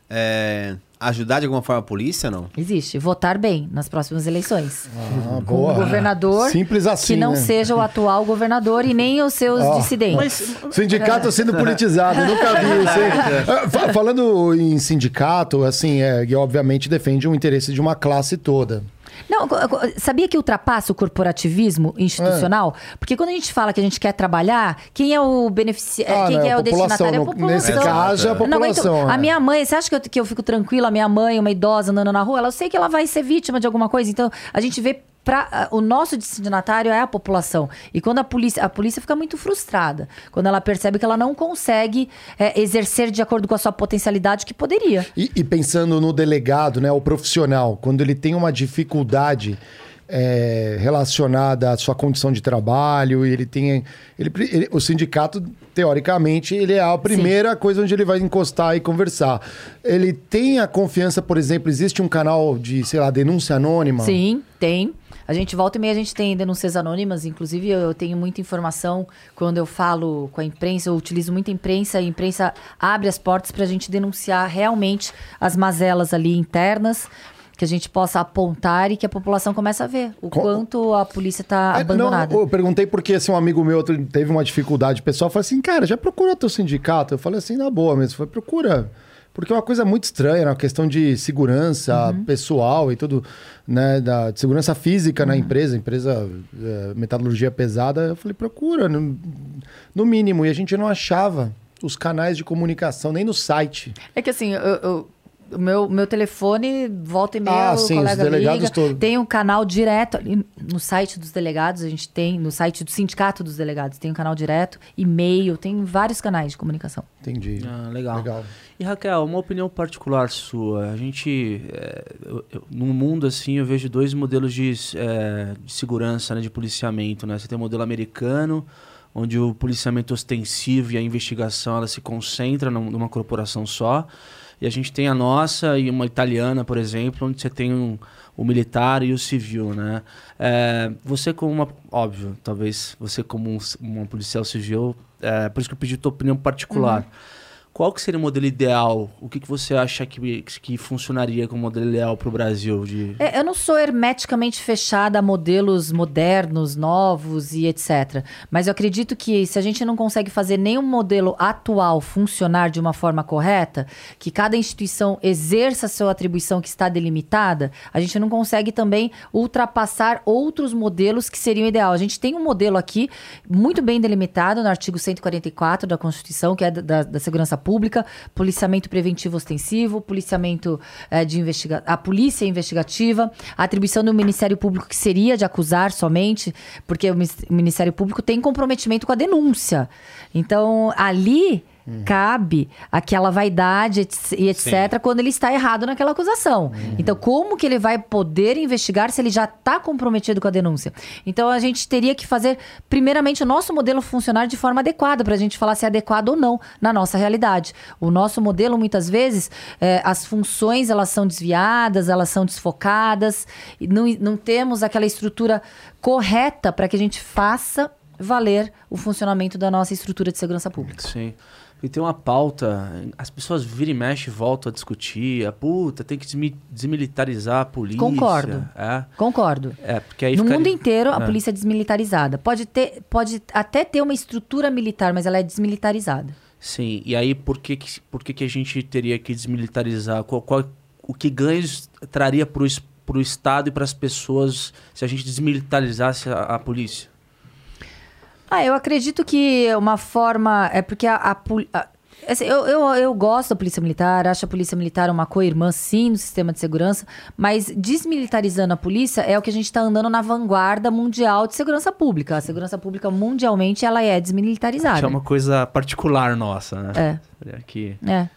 é, ajudar de alguma forma a polícia, não? Existe. Votar bem nas próximas eleições. Ah, Com boa. um governador Simples assim, que não né? seja o atual governador e nem os seus Ó. dissidentes. Sindicato sendo politizado, eu nunca vi isso. hein? Ah, fa- Falando em sindicato, assim, é, e obviamente defende o interesse de uma classe toda. Não, sabia que ultrapassa o corporativismo institucional? É. Porque quando a gente fala que a gente quer trabalhar, quem é o beneficiário? Ah, quem né, é a o população, destinatário? É a população. nesse caso, é a Eu não aguento- população, a é. minha mãe, você acha que eu, que eu fico tranquila? A minha mãe, uma idosa andando na rua, ela eu sei que ela vai ser vítima de alguma coisa. Então, a gente vê. Pra, o nosso destinatário é a população. E quando a polícia. A polícia fica muito frustrada. Quando ela percebe que ela não consegue é, exercer de acordo com a sua potencialidade que poderia. E, e pensando no delegado, né, o profissional, quando ele tem uma dificuldade é, relacionada à sua condição de trabalho, ele tem. Ele, ele- o sindicato, teoricamente, ele é a primeira coisa onde ele vai encostar e conversar. Ele tem a confiança, por exemplo, existe um canal de, sei lá, denúncia anônima? Sim, tem. A gente volta e meia, a gente tem denúncias anônimas. Inclusive, eu tenho muita informação quando eu falo com a imprensa, eu utilizo muita imprensa, e a imprensa abre as portas para a gente denunciar realmente as mazelas ali internas, que a gente possa apontar e que a população comece a ver o Co- quanto a polícia está É, abandonada. Não, eu perguntei porque assim, um amigo meu teve uma dificuldade pessoal. Falou assim, cara, já procura teu sindicato? Eu falei assim, na boa mesmo. Foi, procura. Porque é uma coisa muito estranha, né? uma questão de segurança Uhum. pessoal e tudo, né? Da, de segurança física Uhum. na empresa, empresa é, metalurgia pesada. Eu falei, procura, no, no mínimo. E a gente não achava os canais de comunicação, nem no site. É que assim, eu- eu- o meu, meu telefone, volta e meia, Ah, sim, os colega delegados liga. todos. Tem um canal direto ali no site dos delegados, a gente tem, no site do Sindicato dos Delegados, tem um canal direto, e-mail, tem vários canais de comunicação. Entendi. Ah, legal. Legal. E Raquel, uma opinião particular sua. A gente, é, eu- eu- no mundo assim, eu vejo dois modelos de, é, de segurança, né, de policiamento. Né? Você tem o modelo americano, onde o policiamento ostensivo e a investigação ela se concentra num- numa corporação só. E a gente tem a nossa e uma italiana, por exemplo, onde você tem um, o militar e o civil, né? É, você como uma... Óbvio, talvez você como um, uma policial civil... É, por isso que eu pedi tua opinião particular. Qual que seria o modelo ideal? O que, que você acha que, que funcionaria como modelo ideal para o Brasil? De... É, eu não sou hermeticamente fechada a modelos modernos, novos e etc. Mas eu acredito que se a gente não consegue fazer nenhum modelo atual funcionar de uma forma correta, que cada instituição exerça a sua atribuição que está delimitada, a gente não consegue também ultrapassar outros modelos que seriam ideal. A gente tem um modelo aqui muito bem delimitado no artigo 144 da Constituição, que é da, da- segurança pública, policiamento preventivo ostensivo, policiamento eh, de investiga a polícia investigativa, a atribuição do Ministério Público que seria de acusar somente, porque o Ministério Público tem comprometimento com a denúncia. Então, ali cabe aquela vaidade e etc quando ele está errado naquela acusação. Então, como que ele vai poder investigar se ele já está comprometido com a denúncia? Então, a gente teria que fazer, primeiramente, o nosso modelo funcionar de forma adequada para a gente falar se é adequado ou não na nossa realidade. O nosso modelo, muitas vezes, eh, as funções elas são desviadas, elas são desfocadas, e não, não temos aquela estrutura correta para que a gente faça valer o funcionamento da nossa estrutura de segurança pública. Sim. E tem uma pauta, as pessoas viram e mexem e voltam a discutir. A puta, tem que desmi- desmilitarizar a polícia. Concordo. É, Concordo. é porque aí no fica- mundo inteiro, a É. polícia é desmilitarizada. Pode, ter, pode até ter uma estrutura militar, mas ela é desmilitarizada. Sim, e aí por que, que, por que, que a gente teria que desmilitarizar? Qual, qual- o que ganhos traria para o Estado e para as pessoas se a gente desmilitarizasse a, a polícia? Ah, eu acredito que uma forma. É porque a. a a- assim, eu, eu, eu gosto da Polícia Militar, acho a Polícia Militar uma co-irmã, sim, no sistema de segurança, mas desmilitarizando a polícia é o que a gente está andando na vanguarda mundial de segurança pública. A segurança pública mundialmente ela é desmilitarizada. Que é uma coisa particular nossa, né? É. Aqui. É.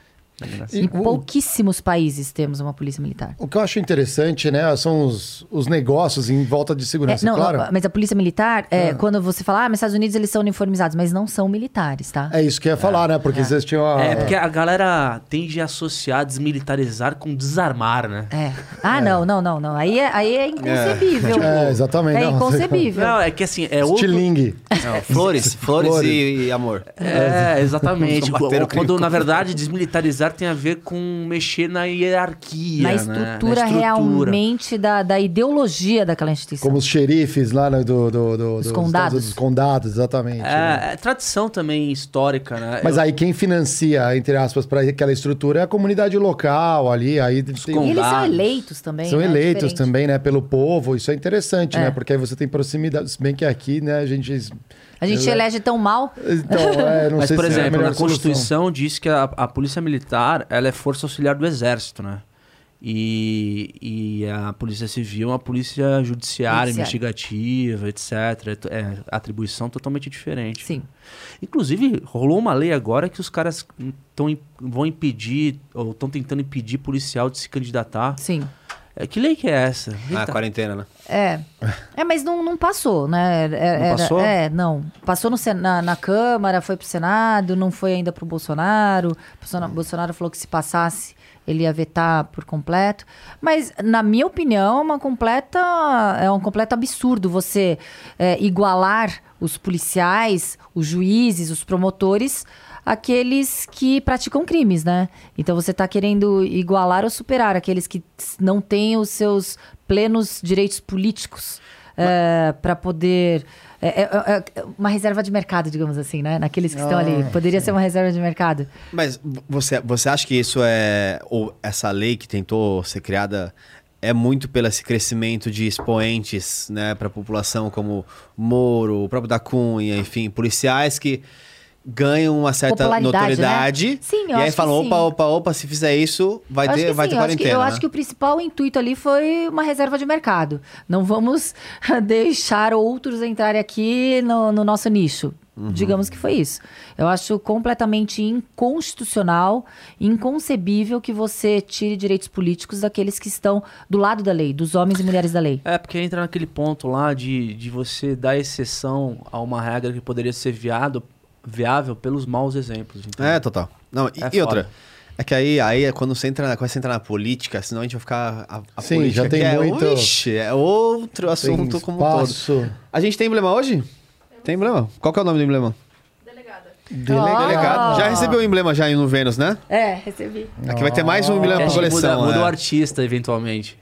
E Em o- pouquíssimos países temos uma polícia militar. O que eu acho interessante, né, são os, os negócios em volta de É, segurança, não, claro. não, mas a polícia militar, é, Ah. quando você fala, ah, mas Estados Unidos eles são uniformizados, mas não são militares, tá? É isso que eu ia falar, né? Porque vocês tinham a... É, porque a galera tende a associar desmilitarizar com desarmar, né? É. Ah, não, não, não, não. Aí é, aí é inconcebível. É, exatamente. É não. inconcebível. Não, é que assim, é outro... Estilingue. Não, flores, flores, Flores. E, e amor. É, exatamente. Quando, na verdade, desmilitarizar tem a ver com mexer na hierarquia, Na né? estrutura, Na estrutura. realmente da, da ideologia daquela instituição. Como os xerifes lá né, do, do, do, Dos do- condados. Dos condados, exatamente. né? É, é tradição também histórica, né? Mas Eu- aí quem financia, entre aspas, para aquela estrutura é a comunidade local ali. Aí tem- E eles são eleitos também. são né? eleitos Diferente. também, né? Pelo povo. Isso é interessante, É. né? Porque aí você tem proximidade. Se bem que aqui, né, a gente. A gente Ele- elege tão mal. Então, é, não Mas, sei por se é a exemplo, na solução. Constituição diz que a, a Polícia Militar ela é força auxiliar do Exército, né? E, e a Polícia Civil é uma polícia judiciária, Judiciária. investigativa, etc. É É, atribuição totalmente diferente. Sim. Inclusive, rolou uma lei agora que os caras tão, vão impedir, ou estão tentando impedir policial de se candidatar. Sim. É, que lei que é essa? Ah, Eita. quarentena, né? É. É, mas não, não passou, né? Era- era- passou? É, não. Passou no, na, na Câmara, foi pro Senado, não foi ainda pro Bolsonaro. O Bolsonaro, Bolsonaro falou que se passasse, ele ia vetar por completo. Mas, na minha opinião, é uma completa, é um completo absurdo você é, igualar os policiais, os juízes, os promotores aqueles que praticam crimes, né? Então você está querendo igualar ou superar aqueles que não têm os seus plenos direitos políticos para poder é, é- é uma reserva de mercado, digamos assim, né? Naqueles que estão ali, poderia ser uma reserva de mercado. Mas você, você acha que isso é. Ou essa lei que tentou ser criada é muito pelo esse crescimento de expoentes né, para a população, como Moro, o próprio da Cunha, enfim, policiais que ganham uma certa Popularidade, notoriedade. né? Sim, eu e aí acho falam, opa, opa, opa, se fizer isso, vai Eu ter, vai sim, ter eu acho que- quarentena. eu né? acho que o principal intuito ali foi uma reserva de mercado. Não vamos deixar outros entrarem aqui no, no nosso nicho. Digamos que foi isso. Eu acho completamente inconstitucional, inconcebível que você tire direitos políticos daqueles que estão do lado da lei, dos homens e mulheres da lei. É, porque entra naquele ponto lá de, de você dar exceção a uma regra que poderia ser viado, viável pelos maus exemplos. entendeu? É, total. Não, e, É e outra. É que aí, aí é quando você entra, na, quando você entra na política, senão a gente vai ficar. A, a Sim, política já tem que é, muito- Ixi, é outro assunto Tem como um todo. espaço. A gente tem emblema hoje? Tem emblema? Qual que é o nome do emblema? Delegado. Delegado. Já recebeu o emblema já no Vênus, né? É, recebi. Aqui vai ter mais um emblema A pra gente coleção. muda, muda é. o artista, eventualmente.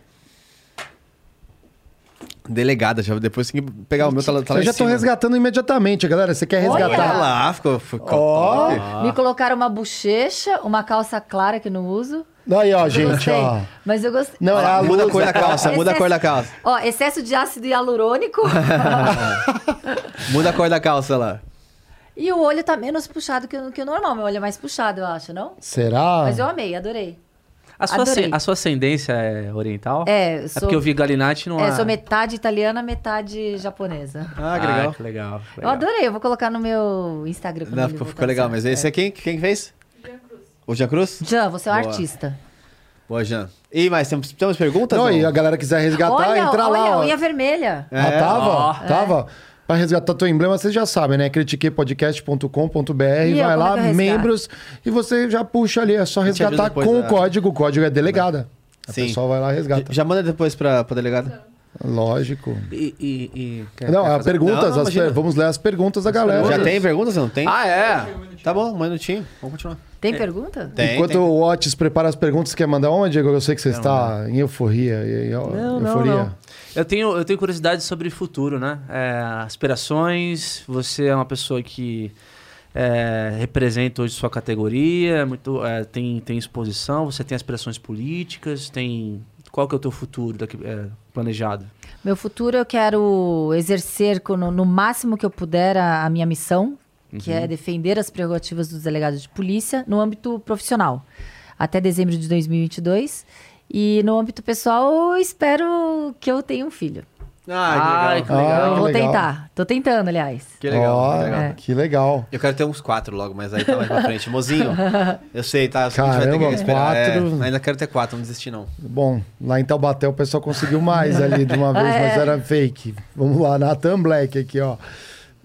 Delegada, já depois tem que pegar o meu, tá, lá- tá lá Eu já tô cima. resgatando imediatamente, galera. Você quer Olha! resgatar? Olha lá, ficou, ficou Ó. top. Me colocaram uma bochecha, uma calça clara que não uso. Aí, ó, Eu gente, gostei. ó. Mas eu gostei. Não, é a Muda a luz. cor da calça, muda a cor da calça. Ó, excesso de ácido hialurônico. Muda a cor da calça lá. e o olho tá menos puxado que o, que o normal. Meu olho é mais puxado, eu acho, não? Será? Mas eu amei, adorei. A sua, Adorei. a sua ascendência é oriental? É, eu É sou, porque eu vi Galinatti no é, sou metade italiana, metade japonesa. Ah, que legal. que legal. que Eu legal. adorei, eu vou colocar no meu Instagram. Não, ficou, ficou legal, a mas esse é quem? Quem fez? O Jean Cruz? Jean, você é um artista. Boa, Jean. E mais, temos, temos perguntas? Não, não? e a galera quiser resgatar, olha, entra olha, lá. ó. unha vermelha. Ah, É, tava? ó. Tava? Pra resgatar teu emblema, vocês já sabem, né? critiquepodcast.com.br, vai eu, lá, é que eu resgato? membros, e você já puxa ali. É só resgatar depois com a- o código. O código é delegada. A Sim. pessoa vai lá e resgata. Já manda depois pra, pra delegada. Lógico. E, e, e- quer- Não, quer é perguntas. Não, não, per- Vamos ler as perguntas da galera. Já tem perguntas ou não tem? Ah, é? Tá bom, um minutinho. Vamos continuar. Tem pergunta? Tem, Enquanto tem. o Otis prepara as perguntas, quer mandar uma, Diego? Eu sei que você está em euforia. Em, em- Não, não, euforia. não. Eu tenho, eu tenho curiosidade sobre futuro, né? É, aspirações, você é uma pessoa que é, representa hoje sua categoria, é muito, é, tem, tem exposição, você tem aspirações políticas, tem... Qual que é o teu futuro daqui, é, planejado? Meu futuro eu quero exercer no, no máximo que eu puder a, a minha missão, que é defender as prerrogativas dos delegados de polícia no âmbito profissional, até dezembro de 2022. E no âmbito pessoal, eu espero que eu tenha um filho. Ah, que legal. que legal. Ah, eu vou legal. tentar. Tô tentando, aliás. Que legal, que legal. É. que legal. Eu quero ter uns quatro logo, mas aí tá mais pra frente. Mozinho, eu sei, tá? A gente vai ter Caramba, que esperar. É, quatro. ainda quero ter quatro, não desistir não. Bom, lá em Taubaté o pessoal conseguiu mais ali de uma vez, É. mas era fake. Vamos lá, Nathan Black aqui, ó.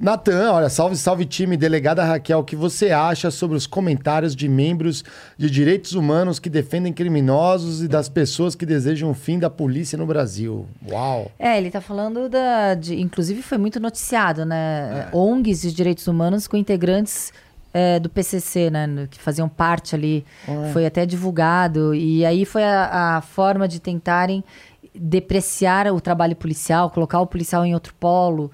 Nathan, olha, salve, salve time, delegada Raquel, o que você acha sobre os comentários de membros de direitos humanos que defendem criminosos e das pessoas que desejam o fim da polícia no Brasil? Uau! É, ele tá falando da. De, inclusive foi muito noticiado, né? ONGs de direitos humanos com integrantes é, do PCC, né? Que faziam parte ali. Foi até divulgado. E aí foi a, a forma de tentarem depreciar o trabalho policial, colocar o policial em outro polo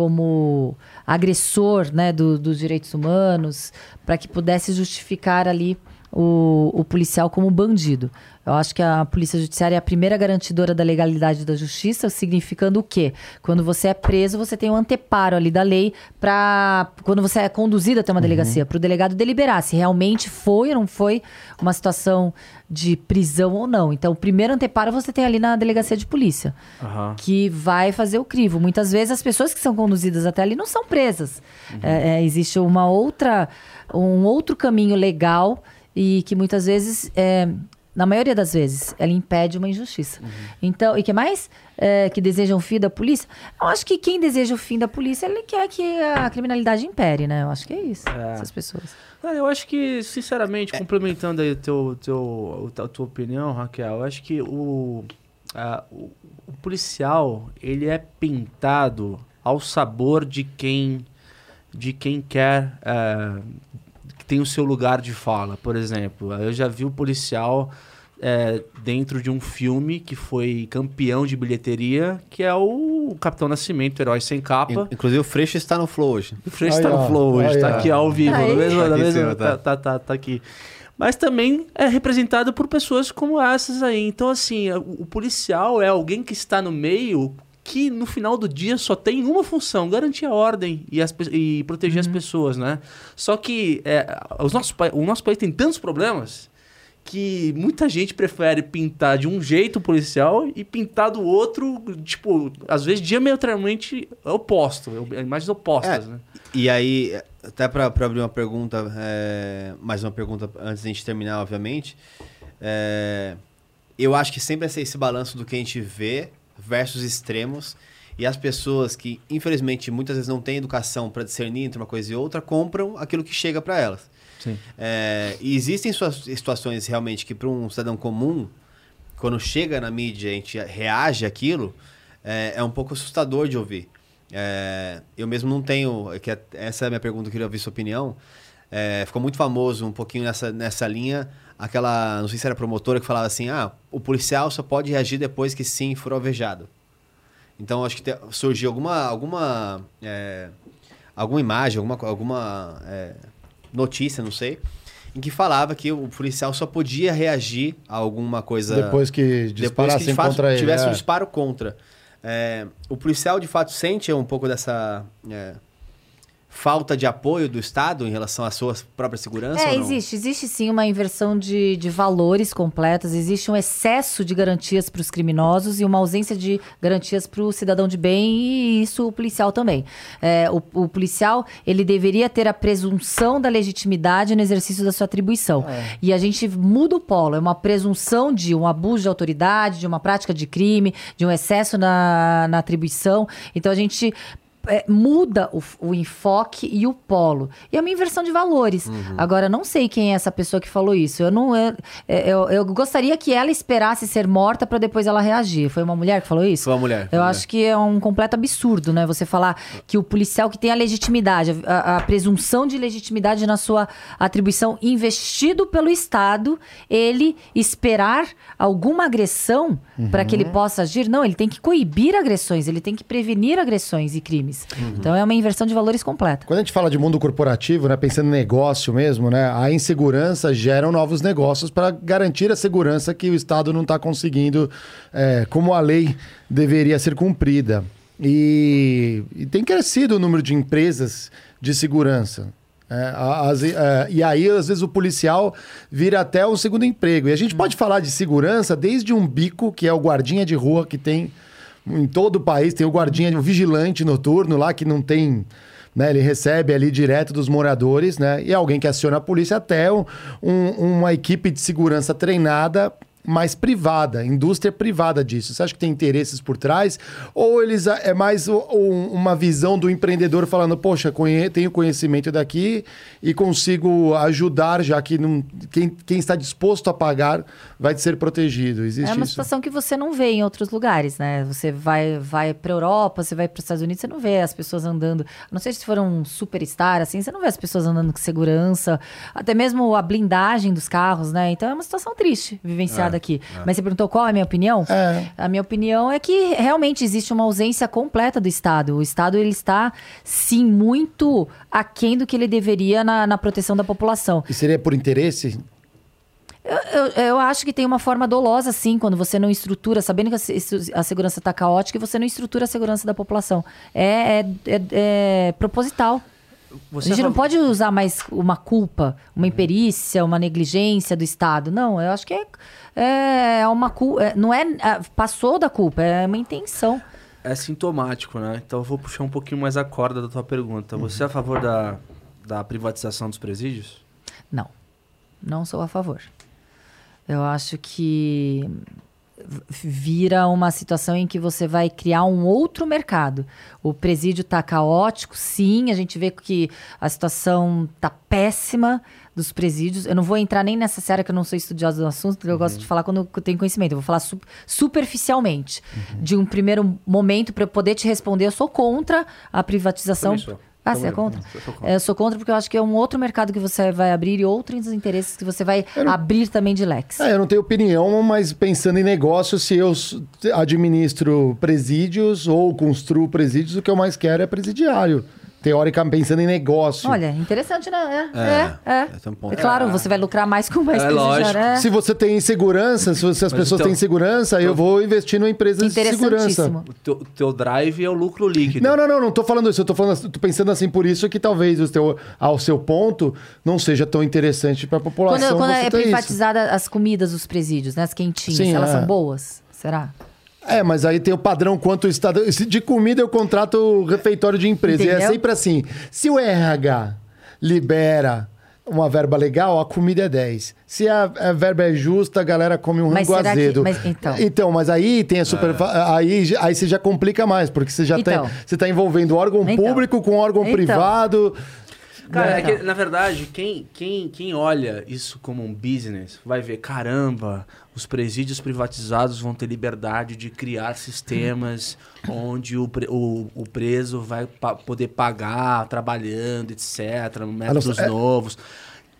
como agressor né, do- dos direitos humanos, para que pudesse justificar ali o, o policial como bandido. Eu acho que a Polícia Judiciária é a primeira garantidora da legalidade da justiça, significando o quê? Quando você é preso, você tem um anteparo ali da lei para quando você é conduzido até uma delegacia, para o delegado deliberar se realmente foi ou não foi uma situação de prisão ou não. Então, o primeiro anteparo você tem ali na delegacia de polícia Aham. que vai fazer o crivo. Muitas vezes as pessoas que são conduzidas até ali não são presas. É, é, existe uma outra, um outro caminho legal e que muitas vezes, é, na maioria das vezes, ela impede uma injustiça. Então, e que mais? É, que desejam o fim da polícia? Eu acho que quem deseja o fim da polícia, ele quer que a criminalidade impere, né? Eu acho que é isso, essas pessoas. Cara, eu acho que, sinceramente, complementando aí teu, teu, a tua opinião, Raquel, eu acho que o, a- o, o policial, ele é pintado ao sabor de quem, de quem quer, é, tem o seu lugar de fala. Por exemplo, eu já vi o policial é, dentro de um filme que foi campeão de bilheteria, que é o Capitão Nascimento, Herói Sem Capa. In- Inclusive o Freixo está no flow hoje. O Freixo Aí, tá no flow hoje, tá ó. aqui ao vivo, Aí. na mesma, Tá em mesma- cima, tá, tá. tá, tá, tá aqui. Mas também é representado por pessoas como essas aí. Então, assim, o policial é alguém que está no meio que no final do dia só tem uma função, garantir a ordem e, as e proteger as pessoas, né? Só que é, os nossos, o nosso país tem tantos problemas que muita gente prefere pintar de um jeito o policial e pintar do outro, tipo, às vezes diametralmente oposto, imagens opostas, É, né? E aí, até pra abrir uma pergunta, é, mais uma pergunta antes de a gente terminar, obviamente. é, eu acho que sempre é esse balanço do que a gente vê versus extremos. E as pessoas que, infelizmente, muitas vezes não têm educação para discernir entre uma coisa e outra, compram aquilo que chega para elas. Sim. É, e existem suas- situações realmente que para um cidadão comum, quando chega na mídia a gente reage àquilo, é, é um pouco assustador de ouvir. É, eu mesmo não tenho, é que essa é a minha pergunta, eu queria ouvir sua opinião. É, ficou muito famoso um pouquinho nessa, nessa linha, aquela, não sei se era promotora que falava assim, ah, o policial só pode reagir depois que sim for alvejado. Então acho que te- surgiu alguma alguma é, alguma imagem, alguma alguma é, notícia, não sei, em que falava que o policial só podia reagir a alguma coisa Depois que depois que fato contra ele. tivesse é. um disparo contra. É, o policial de fato sente um pouco dessa é, falta de apoio do Estado em relação à sua própria segurança? É, ou não? existe. Existe sim uma inversão de, de valores completas. Existe um excesso de garantias para os criminosos e uma ausência de garantias para o cidadão de bem e isso o policial também. É, o, o policial, ele deveria ter a presunção da legitimidade no exercício da sua atribuição. E a gente muda o polo. É uma presunção de um abuso de autoridade, de uma prática de crime, de um excesso na, na atribuição. Então a gente é, muda o, o enfoque e o polo. E é uma inversão de valores. Uhum. Agora, não sei quem é essa pessoa que falou isso. Eu não. é- é- eu, eu gostaria que ela esperasse ser morta para depois ela reagir. Foi uma mulher que falou isso? Foi uma mulher, foi Eu uma acho que é um completo absurdo, né? Você falar que o policial que tem a legitimidade, a, a presunção de legitimidade na sua atribuição investido pelo Estado, ele esperar alguma agressão para que ele Uhum. possa agir. Não, ele tem que coibir agressões, ele tem que prevenir agressões e crimes. Uhum. Então é uma inversão de valores completa. Quando a gente fala de mundo corporativo, né, pensando em negócio mesmo, né, a insegurança gera novos negócios para garantir a segurança que o Estado não está conseguindo, é, como a lei deveria ser cumprida. E, e tem crescido o número de empresas de segurança. É, as- é, e aí, às vezes, o policial vira até um segundo emprego. E a gente pode falar de segurança desde um bico, que é o guardinha de rua que tem em todo o país, tem o guardinha, o vigilante noturno lá, que não tem. Né, ele recebe ali direto dos moradores, né? E alguém que aciona a polícia até um- um- uma equipe de segurança treinada mais privada, indústria privada disso. Você acha que tem interesses por trás? Ou eles é mais um- uma visão do empreendedor falando, poxa, tenho conhecimento daqui e consigo ajudar, já que não, quem, quem está disposto a pagar vai ser protegido. Existe É uma isso? situação que você não vê em outros lugares, né? Você vai, vai para Europa, você vai para os Estados Unidos, você não vê as pessoas andando. Não sei se for um superstar, assim, você não vê as pessoas andando com segurança, até mesmo a blindagem dos carros, né? Então é uma situação triste vivenciada aqui. Mas você perguntou qual é a minha opinião? É. A minha opinião é que realmente existe uma ausência completa do Estado. O Estado ele está, sim, muito aquém do que ele deveria na, na proteção da população. E seria por interesse? Eu, eu- eu acho que tem uma forma dolosa, sim, quando você não estrutura, sabendo que a, a segurança está caótica, e você não estrutura a segurança da população. É, é- é- é proposital. Você a gente é não pode usar mais uma culpa, uma imperícia, uma negligência do Estado. Não, eu acho que é, é uma culpa. não é. ah, Passou da culpa, é uma intenção. É sintomático, né? Então eu vou puxar um pouquinho mais a corda da tua pergunta. Você é a favor da, da privatização dos presídios? Não, não sou a favor. Eu acho que vira uma situação em que você vai criar um outro mercado. O presídio está caótico, sim, a gente vê que a situação está péssima dos presídios. Eu não vou entrar nem nessa série que eu não sou estudiosa do assunto, porque eu gosto de falar quando eu tenho conhecimento. Eu vou falar su- superficialmente. De um primeiro momento, para eu poder te responder, eu sou contra a privatização. Sou. Ah, você é contra? eu sou contra. É, Eu sou contra porque eu acho que é um outro mercado que você vai abrir e outros interesses que você vai abrir também de leques. É, eu não tenho opinião, mas pensando em negócio, se eu administro presídios ou construo presídios, o que eu mais quero é presidiário. Teoricamente, pensando em negócio. Olha, interessante, né? É, É, é. é. é um ponto. É claro, você vai lucrar mais com mais É lógico. ar, é. Se você tem insegurança, se, você- as Mas pessoas então- têm insegurança, eu vou investir numa empresa de segurança. Interessantíssimo. O teu, drive é o lucro líquido. Não, não, não, não tô falando isso. Eu tô falando, tô pensando assim por isso que talvez o teu, ao seu ponto não seja tão interessante para a população. Quando, quando você é ter isso. privatizada as comidas dos presídios, né? As quentinhas, Sim, elas é. são boas? Será? É, mas aí tem o padrão quanto o Estado. De comida eu contrato o refeitório de empresa. E é Entendeu? sempre assim. Se o RH libera uma verba legal, a comida é 10. Se a, a verba é justa, a galera come um rango será que- azedo. mas então- Então, mas aí tem a super. Aí, aí você já complica mais, porque você já Então. tem. Você tá envolvendo órgão Então. público com órgão Então. privado. Cara, é Então. que, na verdade, quem, quem, quem olha isso como um business vai ver, caramba, os presídios privatizados vão ter liberdade de criar sistemas onde o, o, o preso vai pa- poder pagar trabalhando, etc., métodos é- novos.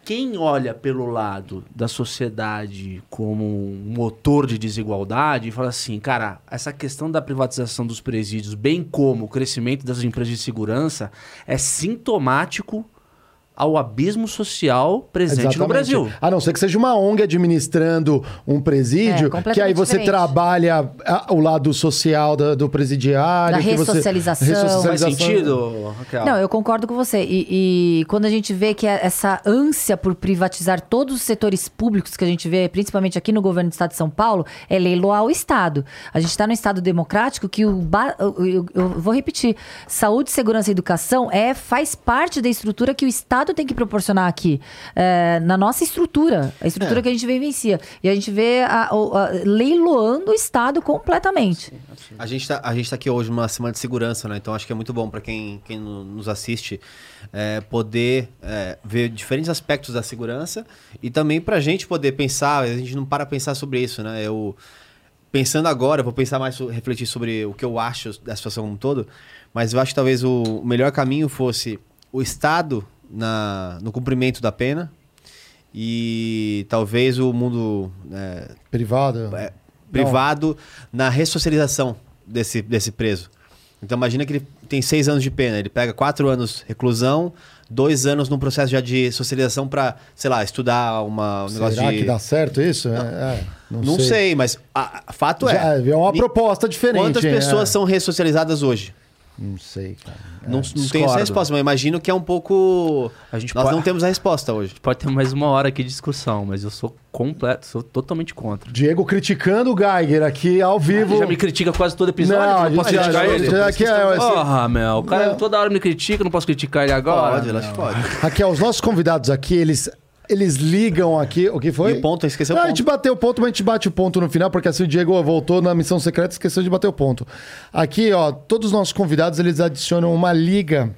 Quem olha pelo lado da sociedade como um motor de desigualdade fala assim, cara, essa questão da privatização dos presídios, bem como o crescimento das empresas de segurança, é sintomático ao abismo social presente no Exatamente. Brasil. A não ser que seja uma ONG administrando um presídio, É, que aí você diferente. trabalha a- o lado social do, do presidiário. Da que você- ressocialização. Faz ressocialização. sentido, Raquel? Não, eu concordo com você. E, e quando a gente vê que é essa ânsia por privatizar todos os setores públicos que a gente vê, principalmente aqui no governo do estado de São Paulo, é leiloar o Estado. A gente está num Estado democrático que o. ba- Eu, eu- eu vou repetir: saúde, segurança e educação é, faz parte da estrutura que o Estado tem que proporcionar aqui. é, na nossa estrutura. A estrutura É. que a gente vivencia. E a gente vê a- o- a- leiloando o Estado completamente. A gente, tá, a gente tá aqui hoje numa semana de segurança, né? Então acho que é muito bom para quem, quem no- nos assiste é, poder é, ver diferentes aspectos da segurança e também pra gente poder pensar, a gente não para pensar sobre isso, né? Eu, pensando agora, eu vou pensar mais, refletir sobre o que eu acho da situação como um todo, mas eu acho que talvez o melhor caminho fosse o Estado na, no cumprimento da pena e talvez o mundo é, Privado. é, privado na ressocialização desse, desse preso. Então imagina que ele tem seis anos de pena, ele pega quatro anos reclusão, dois anos num processo já de socialização para, sei lá, estudar uma, um negócio Será de... que dá certo isso? É, é, Não sei, mas a, a- fato Já, é... é uma proposta diferente. Quantas hein? pessoas É. são ressocializadas hoje? Não sei, cara. não não tenho essa resposta, mas imagino que é um pouco... A gente Nós pode- não temos a resposta hoje. Pode ter mais uma hora aqui de discussão, mas eu sou completo, sou totalmente contra. Diego criticando o Geiger aqui ao vivo. Ele já me critica quase todo episódio, Não, não, a posso já- criticar já- ele. já que é, esse- Porra, Mel, o cara Não. toda hora me critica, não posso criticar ele agora. Pode, eu acho que pode. Raquel, os nossos convidados aqui, eles, eles ligam aqui. O que foi? E o ponto, esqueceu o Não, A ponto. gente bateu o ponto, mas a gente bate o ponto no final, porque assim o Diego voltou na missão secreta e esqueceu de bater o ponto. Aqui, ó, todos os nossos convidados, eles adicionam uma liga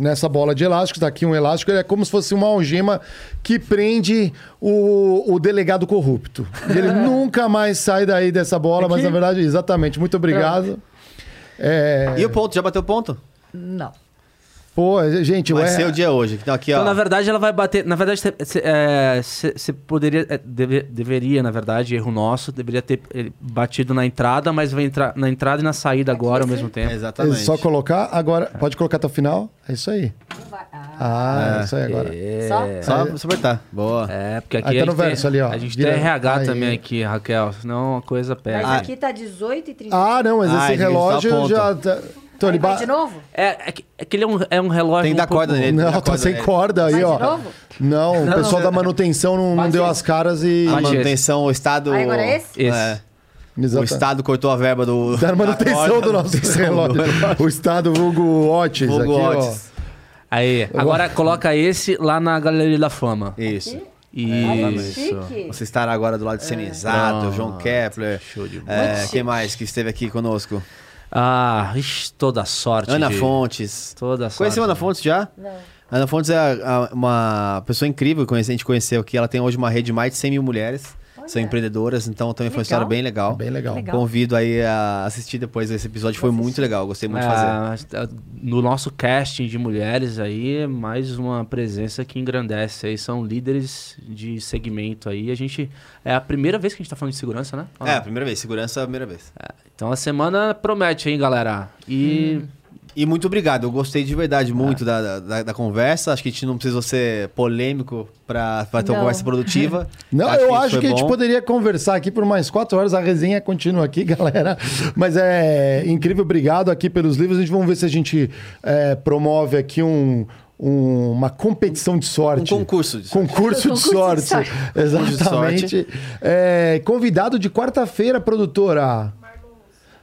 nessa bola de elásticos. Aqui um elástico, ele é como se fosse uma algema que prende o, o delegado corrupto. Ele nunca mais sai daí dessa bola, mas na verdade, exatamente. Muito obrigado. É, E o ponto, já bateu o ponto? Não. Pô, gente, Vai ué, ser o dia hoje. Então aqui, ó... Então, na verdade, ela vai bater. Na verdade, você poderia. é, deve- deveria, na verdade, erro nosso, deveria ter ele, batido na entrada, mas vai entrar na entrada e na saída agora ao mesmo tempo. É, É exatamente. só colocar agora. Pode colocar até o final? É isso aí. Ah, é isso aí agora. É, Só, só apertar. Boa. é, porque aqui Aí tá a no gente tem- verso ali, ó. A gente Vira- tem RH aí. também aqui, Raquel, senão a coisa Mas pega. aqui tá 18 e 30. Ah, não, mas Ah, esse só relógio já. Tá... Então ele ba... de novo? É, é, que, é que ele é um, é um relógio. Tem que um dar pouco- corda nele. Não, tá corda sem nele. corda aí, Vai ó. de novo? Não, o pessoal da manutenção não, não deu as caras e. A manutenção, o Estado... Aí agora é esse? Esse. É. O. Estado cortou a verba do... Da manutenção corda, do nosso manutenção relógio. do- O Estado vulgo Otis Vulgo aqui, Otis. Aí, agora coloca esse lá na Galeria da Fama. Isso. Isso. Chique. Você estará agora do lado de Senizato, Pronto. João Kepler. Show de bola. É, quem mais que esteve aqui conosco? Ah, ixi, toda sorte. Ana de- Fontes. Toda sorte. Conheceu a Ana Fontes já? Não. Ana Fontes é a- a- uma pessoa incrível que a gente conheceu aqui. Ela tem hoje uma rede de mais de 100 mil mulheres. São empreendedoras, então também foi uma história bem legal. Bem legal. Legal. Convido aí a assistir depois esse episódio. Foi muito legal. Gostei muito de fazer. É, no nosso casting de mulheres aí, é mais uma presença que engrandece aí. São líderes de segmento aí. A gente. É a primeira vez que a gente tá falando de segurança, né? É, a primeira vez. Segurança, a primeira vez. Então a semana promete, hein, galera? E. E muito obrigado, eu gostei de verdade muito da, da, da conversa. Acho que a gente não precisou ser polêmico pra ter uma conversa produtiva. Não, eu isso acho que a gente bom. poderia conversar aqui por mais quatro horas. A resenha continua aqui, galera. Mas é incrível. Obrigado aqui pelos livros. A gente vamos ver se a gente é, promove aqui um, um- uma competição de sorte. Um concurso de sorte. Concurso de Concurso de sorte. sorte. Exatamente. É, convidado de quarta-feira, produtora.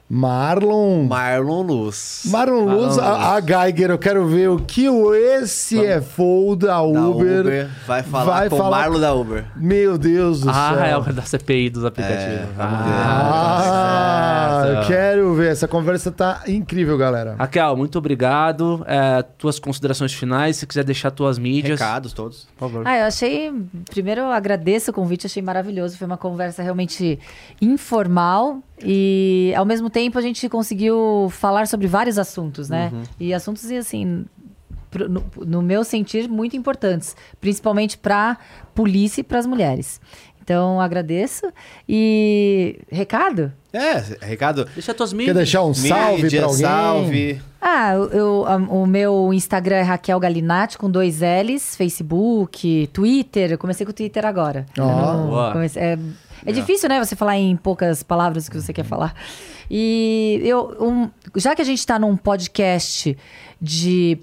Marlon. Marlon Luz. Marlon Luz, a, a Geiger, eu quero ver o que o CFO da da Uber, Uber, vai falar vai com o falar- Marlon da Uber. Meu Deus do Ah, céu. é o da CPI dos aplicativos. vamos ver. Ah, certo. eu quero ver. Essa conversa tá incrível, galera. Raquel, muito obrigado. É, tuas considerações finais, se quiser deixar tuas mídias. Recados todos. Por favor. Ah, eu achei. Primeiro, eu agradeço o convite, achei maravilhoso. Foi uma conversa realmente informal e, ao mesmo tempo, a gente conseguiu falar sobre vários assuntos, né? E assuntos, assim, no, no meu sentir, muito importantes, principalmente para polícia e para as mulheres. Então, agradeço. E. Recado? É, recado. Deixa tuas Quer mídias. deixar um salve pra alguém? salve. Ah, eu, a- o meu Instagram é Raquel Galinatti com dois L's, Facebook, Twitter. Eu comecei com o Twitter agora. Não Boa. comecei- é é difícil, né? Você falar em poucas palavras o que você quer falar. E eu, um- já que a gente está num podcast de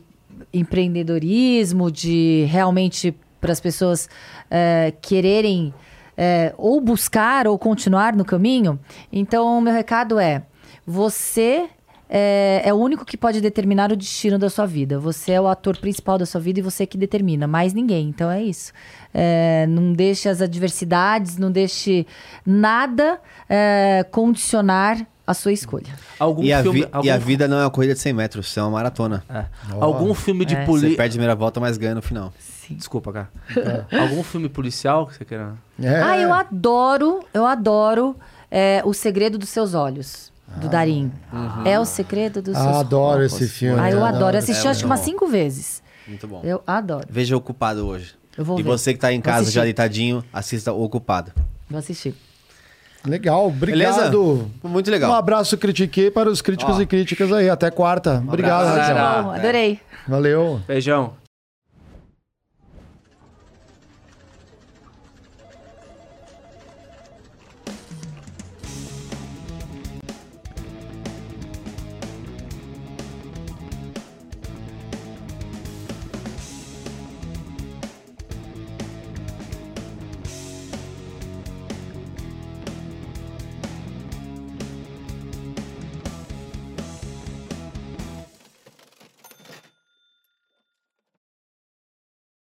empreendedorismo, de realmente para as pessoas é, quererem é, ou buscar ou continuar no caminho, então o meu recado é: você é, é o único que pode determinar o destino da sua vida. Você é o ator principal da sua vida e você que determina, mais ninguém. Então é isso. É, não deixe as adversidades, não deixe nada é, condicionar a sua escolha. Algum E a, filme, vi- algum, e a vida não é uma corrida de 100 metros, é uma maratona. é, algum filme de É. Você polícia. perde a primeira volta, mas ganha no final. Desculpa, cara. Algum filme policial que você queira. É. Ah, eu adoro, eu adoro é, O Segredo dos Seus Olhos, do Darim. É o segredo dos seus Ah, adoro esse filme. Ah, eu adoro. adoro. Assisti É acho que umas bom. cinco vezes. Muito bom. Eu adoro. Veja Ocupado hoje. Eu vou e ver. você que tá em casa já deitadinho, assista o Ocupado. Vou assistir. Legal, obrigado. Beleza? Muito legal. Um abraço, critiquei para os críticos Ó. e críticas aí. Até quarta. Obrigado, Raquel. galera. Bom, adorei. Valeu. Beijão.